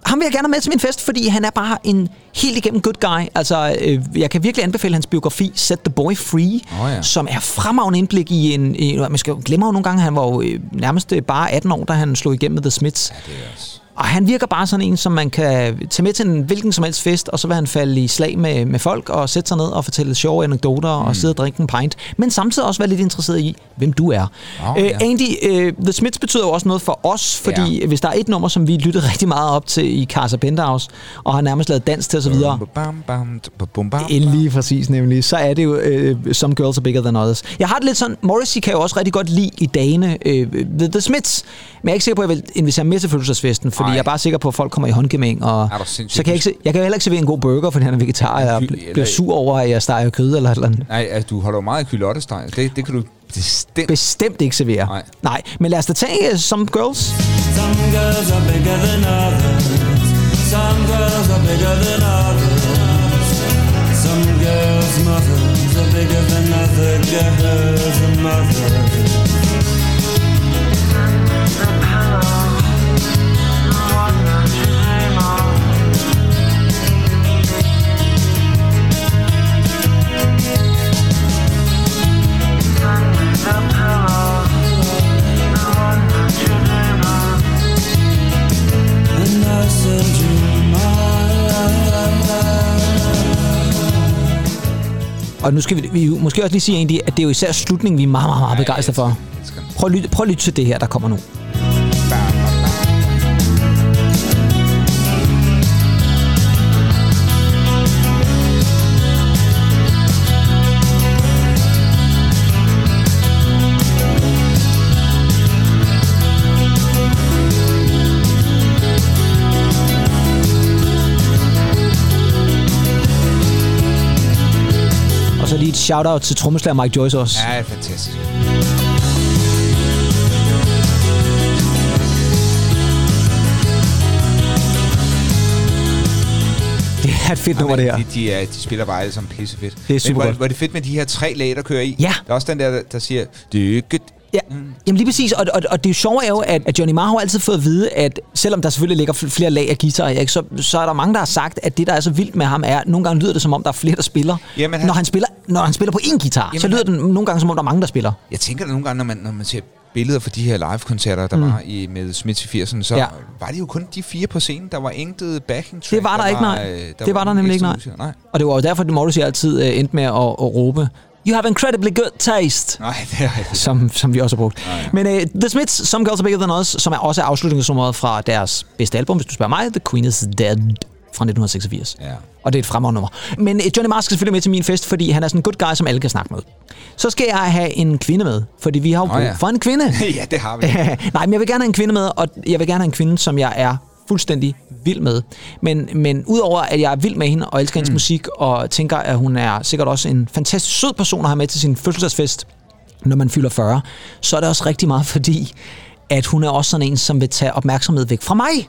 C: Ham vil jeg gerne have med til min fest, fordi han er bare en helt igennem good guy. Altså, øh, jeg kan virkelig anbefale hans biografi, Set the Boy Free,
B: Åh, ja.
C: som er fremragende indblik i en... I, man skal jo glemme jo nogle gange, han var jo øh, nærmest bare 18 år, da han slog igennem med The Smiths.
B: Det er også.
C: Og han virker bare sådan en, som man kan tage med til en hvilken som helst fest, og så vil han falde i slag med, med folk og sætte sig ned og fortælle sjove anekdoter mm. og sidde og drikke en pint. Men samtidig også være lidt interesseret i, hvem du er.
B: Åh,
C: øh,
B: ja.
C: Andy, øh, The Smiths betyder jo også noget for os, fordi ja. hvis der er et nummer, som vi lyttede rigtig meget op til i Casa Penthouse, og har nærmest lavet dans til osv.. Lige præcis nemlig. Så er det jo øh, Some Girls Are Bigger Than Others. Jeg har det lidt sådan, Morrissey kan jo også rigtig godt lide i dagene øh, The, The Smiths, men jeg er ikke sikker på, at jeg vil invitere med til fødselsdagsfesten, fordi. Jeg er bare sikker på, at folk kommer i håndgemæng, og
B: Er
C: så kan jeg, ikke, se- jeg kan heller ikke servere en god burger, fordi han er vegetar, eller
B: eller-
C: bliver sur over, at jeg steger kød eller et eller andet.
B: Nej, altså, du holder jo meget af kylottesteg. Det, det kan du bestemt...
C: Bestemt ikke servere.
B: Nej.
C: Nej, men lad os da tage uh, Some Girls.
J: Some girls are bigger than others. Some girls are bigger than others. Some girls' mothers are bigger than other girls' mothers.
C: Og nu skal vi, vi måske også lige sige egentlig, at det er jo især slutningen, vi er meget, meget, meget begejstrede for. Prøv at, lytte, prøv at lytte til det her, der kommer nu. Shout-out til trommeslager Mike Joyce også.
B: Ja, det fantastisk.
C: Det er et fedt nummer, det her.
B: De, de, er, de spiller bare alle sammen pissefedt.
C: Det er super
B: Men hvor er det fedt med de her tre lag, der kører i.
C: Ja.
B: Der er også den der, der, der siger... Dykket.
C: Ja, jamen lige præcis, og, og, og det sjove er jo, at, at Johnny Marr har jo altid fået at vide, at selvom der selvfølgelig ligger fl- flere lag af guitar, ikke, så, så er der mange, der har sagt, at det, der er så vildt med ham, er, at nogle gange lyder det, som om der er flere, der spiller.
B: Jamen, han-
C: når, han spiller når han spiller på én guitar,
B: Jamen,
C: så lyder
B: han-
C: det nogle gange, som om der er mange, der spiller.
B: Jeg tænker da nogle gange, når man, når man ser billeder fra de her live-koncerter, der mm. var i, med Smith i 80'erne, så Ja. var det jo kun de fire på scenen, der var enkelte backing track.
C: Det var der, ikke, nej.
B: øh,
C: det var der nemlig ikke, nej.
B: nej.
C: Og det var jo derfor, at Morrissey altid øh, endte med at, at råbe, You have incredibly good taste.
B: Nej, det er rigtigt.
C: som, som vi også har brugt. Men uh, The Smiths, Some Girls Are Bigger Than Us, som er også afslutningsnummeret fra deres bedste album, hvis du spørger mig, The Queen is Dead fra 1986.
B: Ja.
C: Og det er et fremragende nummer. Men uh, Johnny Marr skal selvfølgelig med til min fest, fordi han er sådan en good guy, som alle kan snakke med. Så skal jeg have en kvinde med, fordi vi har jo brug
B: ja.
C: for en kvinde.
B: ja, det har vi.
C: Nej, men jeg vil gerne have en kvinde med, og jeg vil gerne have en kvinde, som jeg er fuldstændig vild med. Men, men udover at jeg er vild med hende og elsker hendes musik, og tænker, at hun er sikkert også en fantastisk sød person at have med til sin fødselsdagsfest, når man fylder 40, så er det også rigtig meget fordi, at hun er også sådan en, som vil tage opmærksomhed væk fra mig.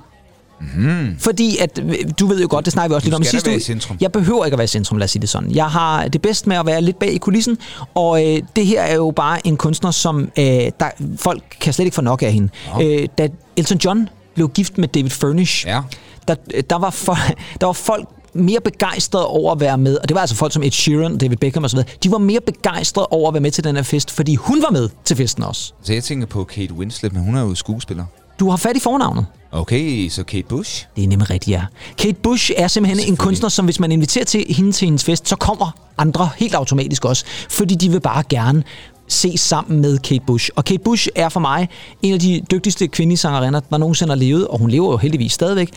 C: Mm. Fordi at, du ved jo godt, det snakker vi også
B: Du
C: lidt om sidste uge.
B: centrum.
C: Jeg behøver ikke at være i centrum, lad os sige det sådan. Jeg har det bedst med at være lidt bag i kulissen, og øh, det her er jo bare en kunstner, som øh, der, folk kan slet ikke få nok af hende. Øh, da Elton John blev gift med David Furnish,
B: Ja.
C: der, der, var for, der var folk mere begejstrede over at være med, og det var altså folk som Ed Sheeran, David Beckham osv., de var mere begejstrede over at være med til den her fest, fordi hun var med til festen også.
B: Så jeg tænker på Kate Winslet, men hun er jo skuespiller.
C: Du har fat i fornavnet.
B: Okay, så Kate Bush.
C: Det er nemlig rigtigt, ja. Kate Bush er simpelthen en kunstner, som hvis man inviterer til hende til hendes fest, så kommer andre helt automatisk også, fordi de vil bare gerne se sammen med Kate Bush. Og Kate Bush er for mig en af de dygtigste kvindelige sangerinder, der nogensinde har levet, og hun lever jo heldigvis stadigvæk.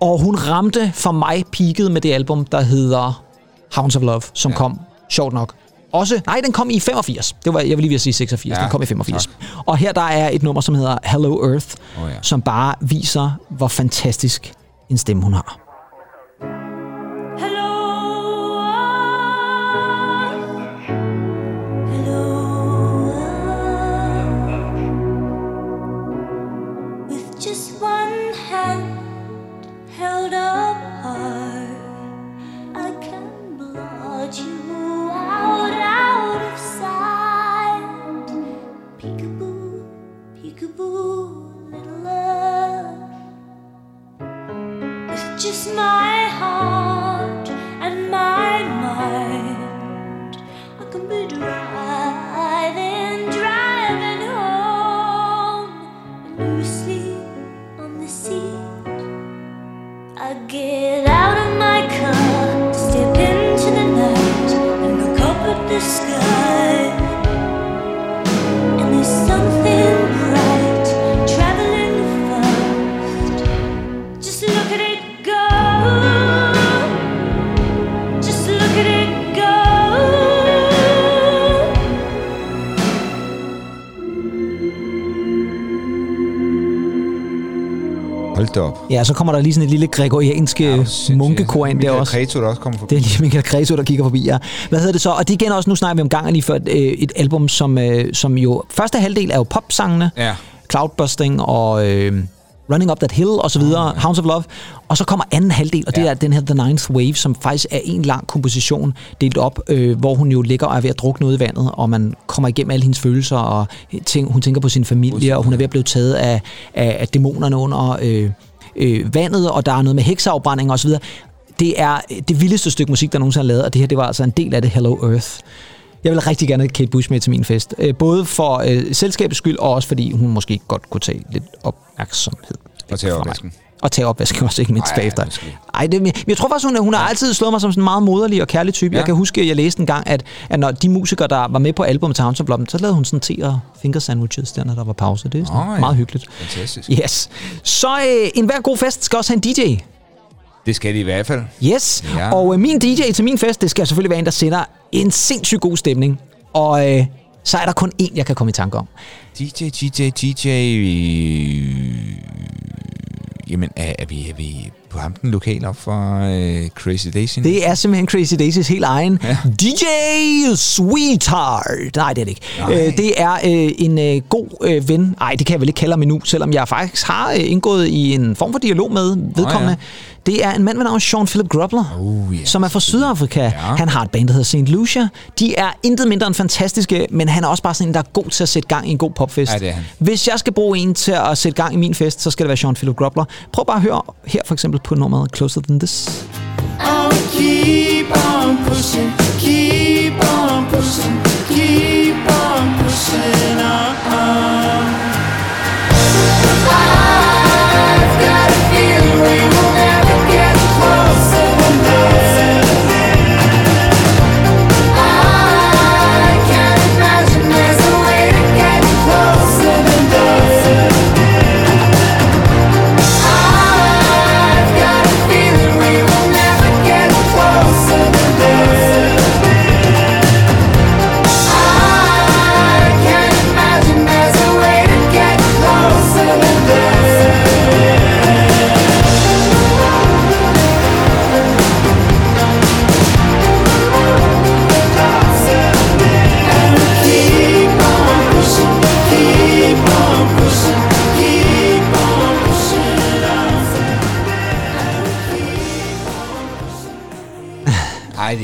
C: Og hun ramte for mig peaket med det album, der hedder Hounds of Love, som ja. kom, sjovt nok, også, nej, den kom i 85. Det var, jeg vil lige ved at sige 86. Ja, den kom i 85.
B: tak.
C: Og her der er et nummer, som hedder Hello Earth,
B: Åh, ja.
C: som bare viser, hvor fantastisk en stemme hun har.
D: My heart and my mind. I can be driving, driving home, and sleep on the seat. I get out of my car, step into the night, and look up at the sky.
B: Hold op.
C: Ja, så kommer der lige sådan et lille gregoriansk ja, munkekor ind der også.
B: Creto, der også kommer forbi.
C: Det er lige Michael Creso, der kigger forbi, ja. Hvad hedder det så? Og det igen også, nu snakker vi om gangen lige før, øh, et album, som, øh, som jo... Første halvdel er jo popsangene,
B: Ja.
C: Cloudbusting og øh, Running Up That Hill og så videre,
B: Ah,
C: Hounds of Love. Og så kommer anden halvdel, og det
B: Ja.
C: er den her The Ninth Wave, som faktisk er en lang komposition delt op, øh, hvor hun jo ligger og er ved at drukne ud i vandet, og man kommer igennem alle hendes følelser, og ting, hun tænker på sin familie, og hun er ved at blive taget af, af, af dæmonerne under øh, øh, vandet, og der er noget med hekseafbrænding og så videre. Det er det vildeste stykke musik, der nogensinde er lavet, og det her det var altså en del af det Hello Earth. Jeg vil rigtig gerne have Kate Bush med til min fest. Øh, Både for øh, selskabets skyld, og også fordi hun måske godt kunne tage lidt opmærksomhed.
B: Og
C: mig.
B: opvasken.
C: Og tage opvasken også, ikke mindst
B: Ej,
C: bagefter.
B: det.
C: Ej, det, men jeg tror faktisk, hun, hun har altid slået mig som sådan en meget moderlig og kærlig type. Ja. Jeg kan huske, at jeg læste en gang, at, at når de musikere, der var med på albumet Towns of så lavede hun sådan te og finger sandwiches, der når der var pause. Det er sådan
B: ja.
C: meget hyggeligt.
B: Fantastisk.
C: Yes. Så øh, en hver god fest skal også have en DJ.
B: Det skal de i hvert fald.
C: Yes.
B: Ja.
C: Og øh, min DJ til min fest, det skal selvfølgelig være en, der sender en sindssygt god stemning. Og øh, så er der kun én, jeg kan komme i tanke om.
B: DJ, DJ, DJ... Jamen, er, er, vi, er vi på ham den lokale op for øh, Crazy Daisy?
C: Det er simpelthen Crazy Daisys helt egen
B: Ja.
C: DJ Sweetheart. Nej, det er det ikke.
B: Nej.
C: Øh, det er øh, en øh, god øh, ven. Nej, det kan jeg vel ikke kalde ham endnu, selvom jeg faktisk har øh, indgået i en form for dialog med vedkommende.
B: ja.
C: Det er en mand ved navn Sean Philip Grubler,
B: Oh, ja,
C: som er fra Sydafrika.
B: Ja.
C: Han har et band, der hedder St. Lucia. De er intet mindre end fantastiske, men han er også bare sådan en, der er god til at sætte gang i en god popfest.
B: Ja, det er han.
C: Hvis jeg skal bruge en til at sætte gang i min fest, så skal det være Sean Philip Grubler. Prøv bare at høre her for eksempel på nummeret Closer Than This.
F: I'll keep on pushing, keep on pushing,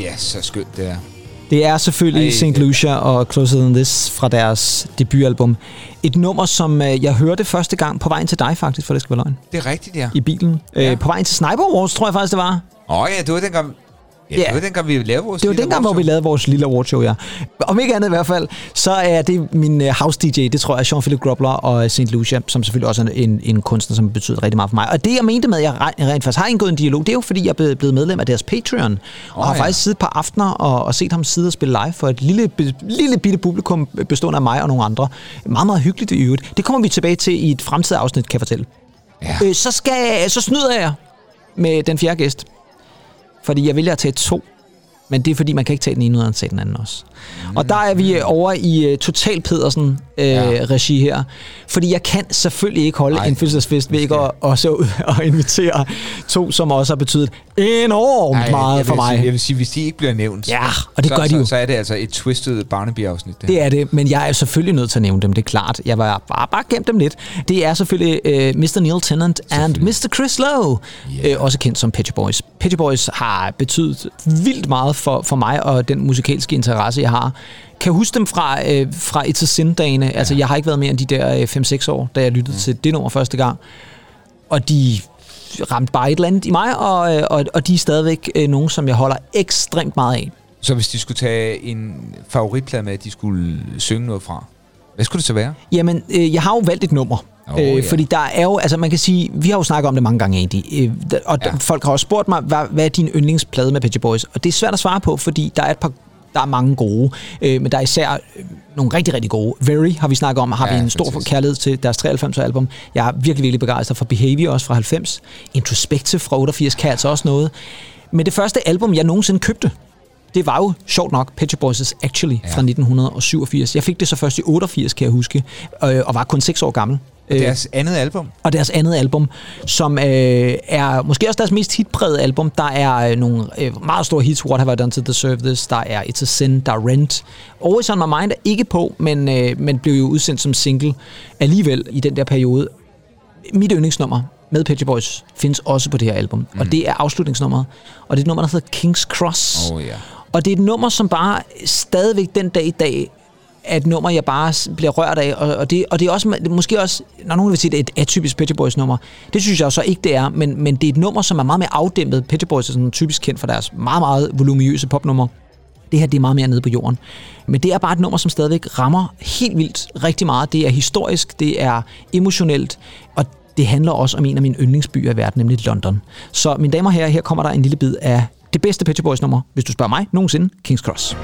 B: Ja, så skønt det er.
C: Det er selvfølgelig
B: Ej,
C: St.
B: det-
C: Lucia og Closer Than This fra deres debutalbum. Et nummer, som øh, jeg hørte første gang på vejen til dig faktisk, for det skal være løgn,
B: Det er rigtigt, ja.
C: i bilen.
B: Ja.
C: Øh, på vejen til Sniper Awards, tror jeg faktisk, det var.
B: Åh oh, ja, det var dengang... Ja,
C: Ja.
B: det var dengang, vi lavede vores
C: Det var dengang, hvor vi lavede vores lille awardshow, ja. Om ikke andet i hvert fald, så er det min øh, house DJ, det tror jeg Jean-Philippe Grobler og St. Lucia, som selvfølgelig også er en, en kunstner, som betyder rigtig meget for mig. Og det, jeg mente med, at jeg re- rent faktisk har indgået en dialog, det er jo, fordi jeg er blevet- medlem af deres Patreon, og har
B: ja.
C: faktisk siddet på aftener og, og set ham sidde og spille live for et lille, lille bitte publikum bestående af mig og nogle andre. Meget, meget hyggeligt i øvrigt. Det kommer vi tilbage til i et fremtidigt afsnit, kan jeg fortælle.
B: Ja.
C: Øh, så, skal, så snyder jeg med den fjerde gæst. Fordi jeg vælger at tage to. Men det er fordi, man kan ikke tage den ene at tage den anden også. Mm. Og der er vi øh, over i uh, Total Pedersen øh,
B: Ja.
C: regi her. Fordi jeg kan selvfølgelig ikke holde
B: Ej,
C: en fødselsdagsfest ved ikke at og så ud og invitere to, som også har betydet enormt
B: Ej,
C: meget
B: jeg
C: for mig.
B: Sige, jeg vil sige, hvis de ikke bliver nævnt,
C: Ja, og det
B: så,
C: gør de
B: så,
C: jo.
B: så er det altså et twisted Barnaby-afsnit. Det,
C: Det er det, men jeg er selvfølgelig nødt til at nævne dem, det er klart. Jeg var bare, bare gemt dem lidt. Det er selvfølgelig uh, Mr. Neil Tennant and Mr. Chris Lowe, yeah. uh, også kendt som Petty Boys. Petty Boys har betydet vildt meget for, for mig og den musikalske interesse, jeg har. Kan huske dem fra, øh, fra et til sindagene. Ja. Altså, jeg har ikke været mere end de der øh, 5-6 år, da jeg lyttede mm. til det nummer første gang. Og de ramte bare et eller andet i mig, og, øh, og, og de er stadigvæk øh, nogen, som jeg holder ekstremt meget af.
B: Så hvis de skulle tage en favoritplade med, at de skulle synge noget fra, hvad skulle det så være?
C: Jamen, øh, jeg har jo valgt et nummer. Oh, øh,
B: ja.
C: Fordi der er jo, altså man kan sige, vi har jo snakket om det mange gange, Andy, øh, og
B: Ja.
C: folk har også spurgt mig, hvad, hvad er din yndlingsplade med Petty Boys? Og det er svært at svare på, fordi der er et par der er mange gode, øh, men der er især øh, nogle rigtig, rigtig gode. Very har vi snakket om, har
B: Ja,
C: vi en stor
B: fantastisk.
C: kærlighed til deres 93 album. Jeg er virkelig, virkelig begejstret for Behavior også fra 90. Introspective fra 88 kan altså også noget. Men det første album, jeg nogensinde købte, det var jo sjovt nok Pet Boys' Actually
B: Ja.
C: fra 1987. Jeg fik det så først i 88, kan jeg huske, øh, og var kun 6 år gammel. Øh,
B: Deres andet album?
C: og deres andet album, som øh, er måske også deres mest hitprægede album. Der er øh, nogle øh, meget store hits, What Have I Done To Deserve This, der er It's a Sin, der er Rent. Always On My Mind er ikke på, men, øh, men blev jo udsendt som single alligevel i den der periode. Mit yndlingsnummer med Pet Boys findes også på det her album, mm. og det er afslutningsnummeret. Og det er et nummer, der hedder King's Cross.
B: Åh, ja.
C: Og det er et nummer, som bare stadigvæk den dag i dag er et nummer, jeg bare bliver rørt af. Og, og, det, og det er også måske også, når nogen vil sige, det er et atypisk Petty Boys nummer. Det synes jeg så ikke, det er. Men, men det er et nummer, som er meget mere afdæmpet. Petty Boys er sådan typisk kendt for deres meget, meget voluminøse popnummer. Det her, det er meget mere nede på jorden. Men det er bare et nummer, som stadigvæk rammer helt vildt rigtig meget. Det er historisk, det er emotionelt, og det handler også om en af mine yndlingsbyer i verden, nemlig London. Så mine damer og herrer, her kommer der en lille bid af det bedste Petty Boys nummer, hvis du spørger mig nogensinde, King's Cross.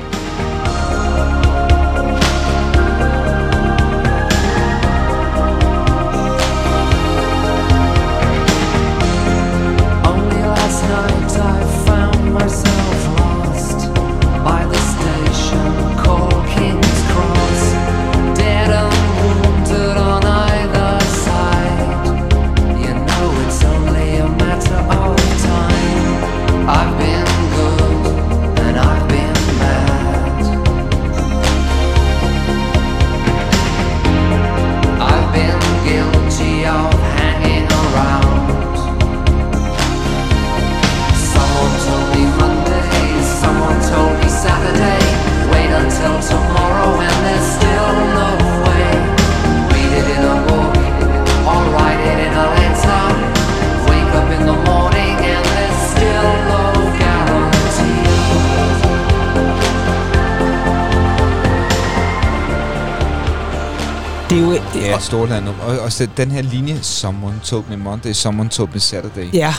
C: Er
B: et stort nummer. Og også den her linje, Someone told me Monday, someone told me Saturday.
C: Ja,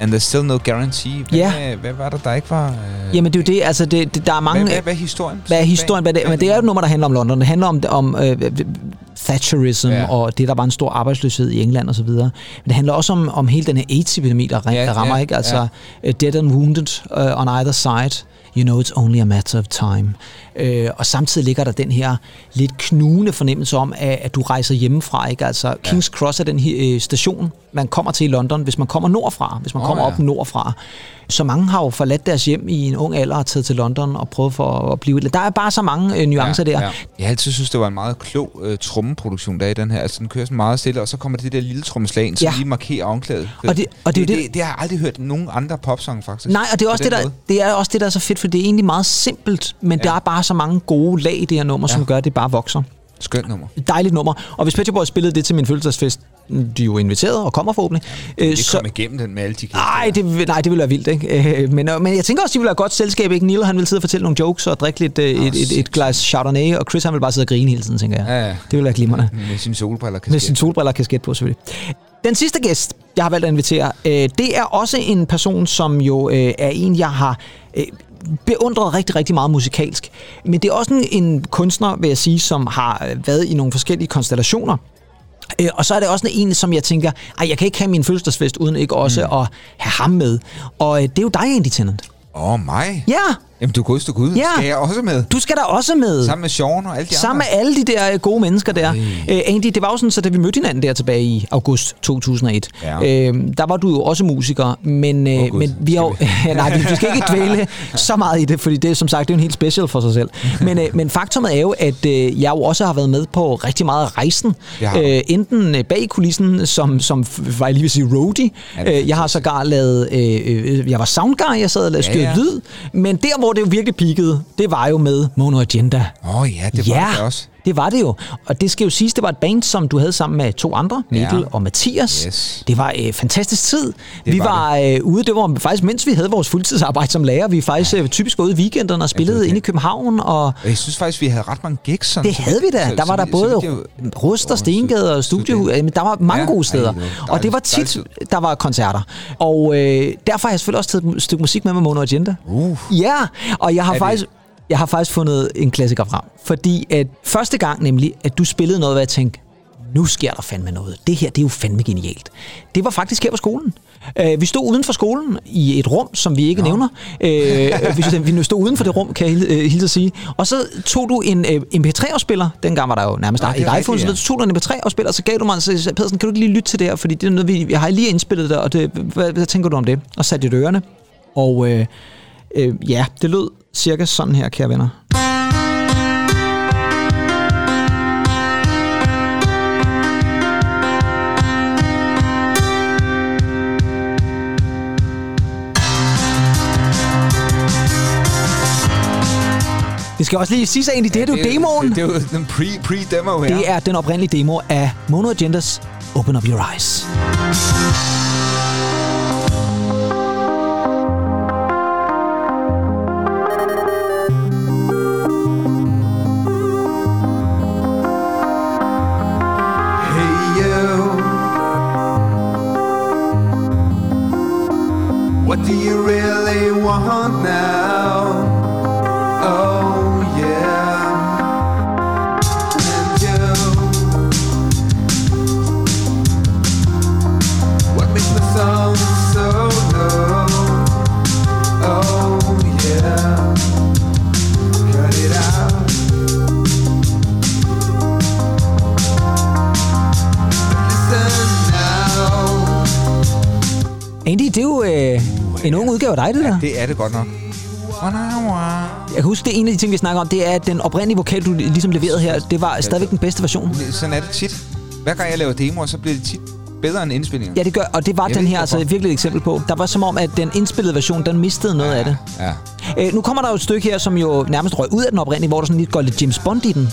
B: And there's still no guarantee. Hvad,
C: Ja.
B: hvad var der, der ikke var? Øh,
C: jamen det er jo det, altså det, det, der er mange...
B: hvad, hvad, hvad er historien?
C: Hvad er historien bag det? Men det er jo et nummer, der handler om London. Det handler om, om øh, Thatcherism
B: Ja.
C: ja. og det, der var en stor arbejdsløshed i England og så videre. Men det handler også om, om hele den her AIDS-epidemi, der,
B: Ja,
C: ja, der rammer,
B: ja,
C: ikke? Altså,
B: ja.
C: uh, dead and wounded uh, on either side. You know it's only a matter of time. Uh, og samtidig ligger der den her lidt knugende fornemmelse om, at, at du rejser hjemmefra. Ikke? Altså, King's Cross er den her øh, station, man kommer til i London, hvis man kommer nordfra, hvis man
B: Åh,
C: kommer
B: ja.
C: op nordfra. Så mange har jo forladt deres hjem i en ung alder og taget til London og prøvet for at blive... Der er bare så mange øh, nuancer der.
B: Ja. Jeg har altid synes, det var en meget klog øh, trommeproduktion, der er i den her. Altså, den kører sådan meget stille, og så kommer det der lille trommeslag ind, som
C: Ja.
B: lige markerer omkvædet.
C: Og det- og det
B: det, det,
C: det-
B: det, har jeg aldrig hørt nogen andre popsange, faktisk.
C: Nej, og det er, også det, der,
B: måde.
C: det er også det, der er så fedt, for det er egentlig meget simpelt, men ja. der er bare så mange gode lag i det her nummer, ja. som gør, at det bare vokser.
B: Skønt nummer.
C: Dejligt nummer. Og hvis Pet Boys spillede det til min fødselsdagsfest, de er jo inviteret og kommer forhåbentlig. øh,
B: Det kom igennem den med alle de
C: Nej, det, nej, det ville være vildt, ikke? Øh, Men, øh, men jeg tænker også, de ville være et godt selskab, ikke? Neil, han ville sidde og fortælle nogle jokes og drikke lidt, øh, et, et, et, glas Chardonnay, og Chris, han ville bare sidde og grine hele tiden, tænker jeg.
B: Ja, ja.
C: Det ville være glimrende.
B: Med sine solbriller.
C: Med sin solbriller og kasket på, selvfølgelig. Den sidste gæst, jeg har valgt at invitere, øh, det er også en person, som jo øh, er en, jeg har øh, beundret rigtig, rigtig meget musikalsk. Men det er også en, en kunstner, vil jeg sige, som har øh, været i nogle forskellige konstellationer. Øh, og så er det også en, som jeg tænker, ej, jeg kan ikke have min fødselsdagsfest, uden ikke også mm. at have ham med. Og øh, det er jo dig, Andy Tennant.
B: Åh, oh, mig?
C: Ja,
B: Jamen, du godeste gud.
C: Ja.
B: Skal jeg også med?
C: du skal da også med.
B: Sammen med Sean og alle de
C: Sammen
B: andre?
C: med alle de der øh, gode mennesker der. Øh, Andy, det var jo sådan, så da vi mødte hinanden der tilbage i august 2001,
B: Ja.
C: øh, der var du jo også musiker, men, øh,
B: Gud.
C: men vi har jo... nej, vi skal ikke dvæle så meget i det, fordi det er som sagt det er en helt special for sig selv. Men, øh, men faktumet er jo, at øh, jeg jo også har været med på rigtig meget af rejsen. Øh, enten bag kulissen, som, som var jeg lige at sige roadie.
B: Ja,
C: Øh, jeg har sågar lavet... Øh, jeg var soundguy, jeg sad og lavede
B: Ja, ja.
C: lyd. Men der, hvor det jo virkelig peakede, det var jo med Mono Agenda.
B: Åh oh, ja, det var
C: ja,
B: det også.
C: Det var det jo. Og det skal jo siges, det var et band, som du havde sammen med to andre, Mikkel
B: Ja.
C: og Mathias.
B: Yes.
C: Det var øh, fantastisk tid. vi
B: var
C: var øh, ude, det var faktisk, mens vi havde vores fuldtidsarbejde som lærer, vi faktisk øh, typisk var ude i weekenderne og spillede
B: det-
C: inde i København. Og
B: Jeg synes faktisk, vi havde ret mange gigs. Sådan,
C: det havde vi da.
B: så-
C: Der var
B: så
C: der
B: så
C: både
B: jeg-
C: Rust og Stengade og
B: så-
C: Studiehus.
B: så det-
C: Jamen, Der var mange
B: Ja,
C: gode
B: ej,
C: steder.
B: det var
C: Og det var tit, der var koncerter. Og øh, derfor har jeg selvfølgelig også taget et stykke musik med med Mono Agenda.
B: Uh.
C: Ja, og jeg har
B: Er det-
C: faktisk... Jeg har faktisk fundet en klassiker frem. Fordi at første gang nemlig, at du spillede noget, hvor jeg tænkte, nu sker der fandme noget. Det her, det er jo fandme genialt. Det var faktisk her på skolen. Uh, vi stod uden for skolen i et rum, som vi ikke nævner. Uh, vi, stod- vi stod uden for det rum, kan jeg øh, hilse at sige. Og så tog du en uh, MP3-afspiller. Dengang var der jo nærmest
B: Nå,
C: ja, ikke iPhone,
B: rigtigt,
C: så tog du en MP3-afspiller, og så gav du mig, så sagde, Pedersen, kan du ikke lige lytte til det her? Fordi det er noget, vi, jeg har lige indspillet det, og det, hvad, hvad tænker du om det? Og satte det i ørerne. Og øh, øh, ja, det lød cirka sådan her, kære venner. Det skal også lige sige sig egentlig, det er det, jo demoen.
B: Det, det er jo den pre- pre-demo her.
C: Det er den oprindelige demo af Mono Agendas Open Up Your Eyes. Udgave af dig, det der.
B: Det er det godt nok.
C: Jeg kan huske, det er en af de ting, vi snakker om, det er, at den oprindelige vokal, du ligesom leverede her, det var stadigvæk den bedste version.
B: Sådan er det tit. Hver gang jeg laver demoer, så bliver det tit bedre end indspillinger.
C: Ja, det gør, og det var
B: Jeg
C: den her altså virkelig et eksempel på. Der var som om, at den indspillede version, den mistede noget af det.
B: Ja.
C: Øh, nu kommer der jo et stykke her, som jo nærmest røg ud af den oprindelige, hvor der sådan lidt går lidt James Bond i den.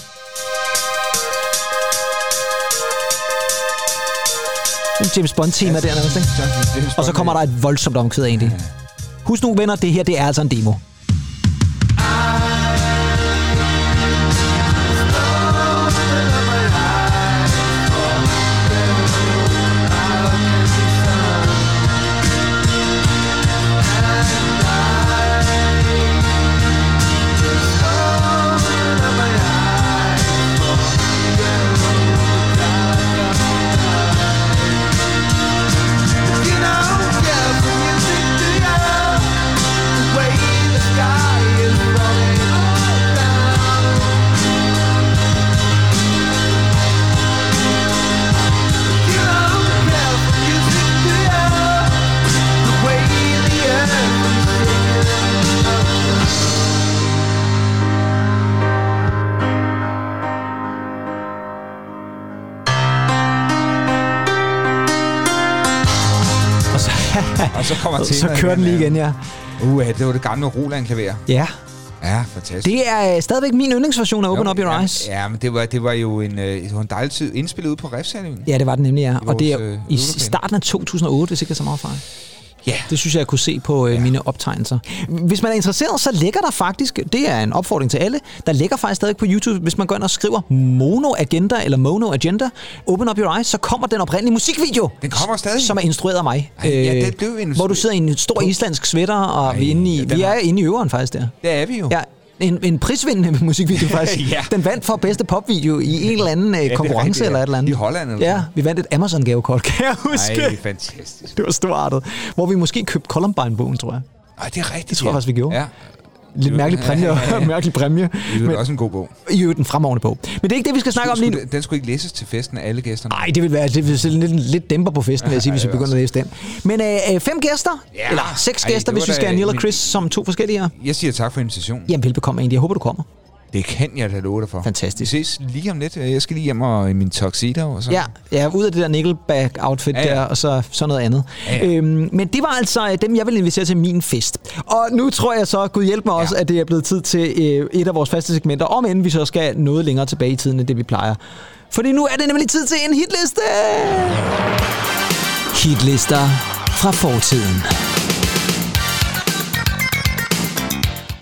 C: En James Bond-tema der nærmest, ikke? Og så kommer der et voldsomt omkvæd egentlig. Husk nu, venner, det her det er altså en demo.
B: Så
C: kører den lige igen, ja.
B: Uh, det var det gamle Roland-klaver.
C: Ja,
B: Ja, fantastisk.
C: det er øh, stadigvæk min yndlingsversion af Open
B: Jo,
C: Up Your Eyes.
B: Ja, men det var, det var jo en, øh, det var en dejlig tid indspillet ude på Refshaløen.
C: Ja, det var det nemlig, ja. Og det er
B: øh,
C: i, starten af 2008, hvis ikke jeg så meget fejl.
B: Ja.
C: Det synes jeg, jeg kunne se på øh, mine optegnelser. Hvis man er interesseret, så ligger der faktisk, det er en opfordring til alle, der ligger faktisk stadig på YouTube, hvis man går ind og skriver Mono Agenda eller Mono Agenda, Open Up Your Eyes, så kommer den oprindelige musikvideo.
B: Den kommer stadig.
C: Som er instrueret af mig.
B: Ej, ja,
C: Øh,
B: det blev en-
C: Hvor du sidder i en stor islandsk sweater, og
B: Ej,
C: vi er, inde i,
B: den
C: vi er
B: har-
C: inde i øveren faktisk der.
B: Det er vi jo.
C: Ja, en, en prisvindende musikvideo faktisk.
B: Ja.
C: Den vandt for bedste popvideo i en eller anden øh,
B: er
C: konkurrence
B: rigtigt, ja.
C: eller et eller andet.
B: I Holland eller
C: Ja, vi vandt et Amazon-gavekort, kan jeg huske.
B: Ej, fantastisk.
C: Det var storartet. Hvor vi måske købte Columbine-bogen, tror jeg.
B: Ej, det er rigtigt.
C: Det tror jeg faktisk, vi gjorde.
B: Ja,
C: Lidt mærkelig præmie. mærkelig præmie.
B: det er også en god bog.
C: I øvrigt en fremragende bog. Men det er ikke det, vi skal snakke om lige nu.
B: Skulle, den, skulle ikke læses til festen af alle gæsterne.
C: Nej, det vil være det vil lidt, lidt dæmper på festen, vil jeg sige, hvis vi
B: er
C: begynder at læse den. Men øh, øh, fem gæster,
B: Ja.
C: eller seks
B: Ej,
C: gæster, hvis vi skal have Neil og Chris som to forskellige her.
B: Jeg siger tak for invitationen.
C: Jamen, velbekomme egentlig. Jeg håber, du kommer.
B: Det kan jeg da love dig for.
C: Fantastisk.
B: Vi ses lige om lidt. Jeg skal lige hjem og i min tuxedo. Og så.
C: Ja, ja, ud af det der Nickelback-outfit ja,
B: Ja,
C: der, og så, så noget andet.
B: Ja, ja.
C: Øhm, men det var altså øh, dem, jeg vil invitere til min fest. Og nu tror jeg så, Gud hjælp mig også,
B: Ja.
C: at det er blevet tid til øh, et af vores faste segmenter, om end vi så skal noget længere tilbage i tiden, end det vi plejer. Fordi nu er det nemlig tid til en hitliste! Hitlister fra fortiden.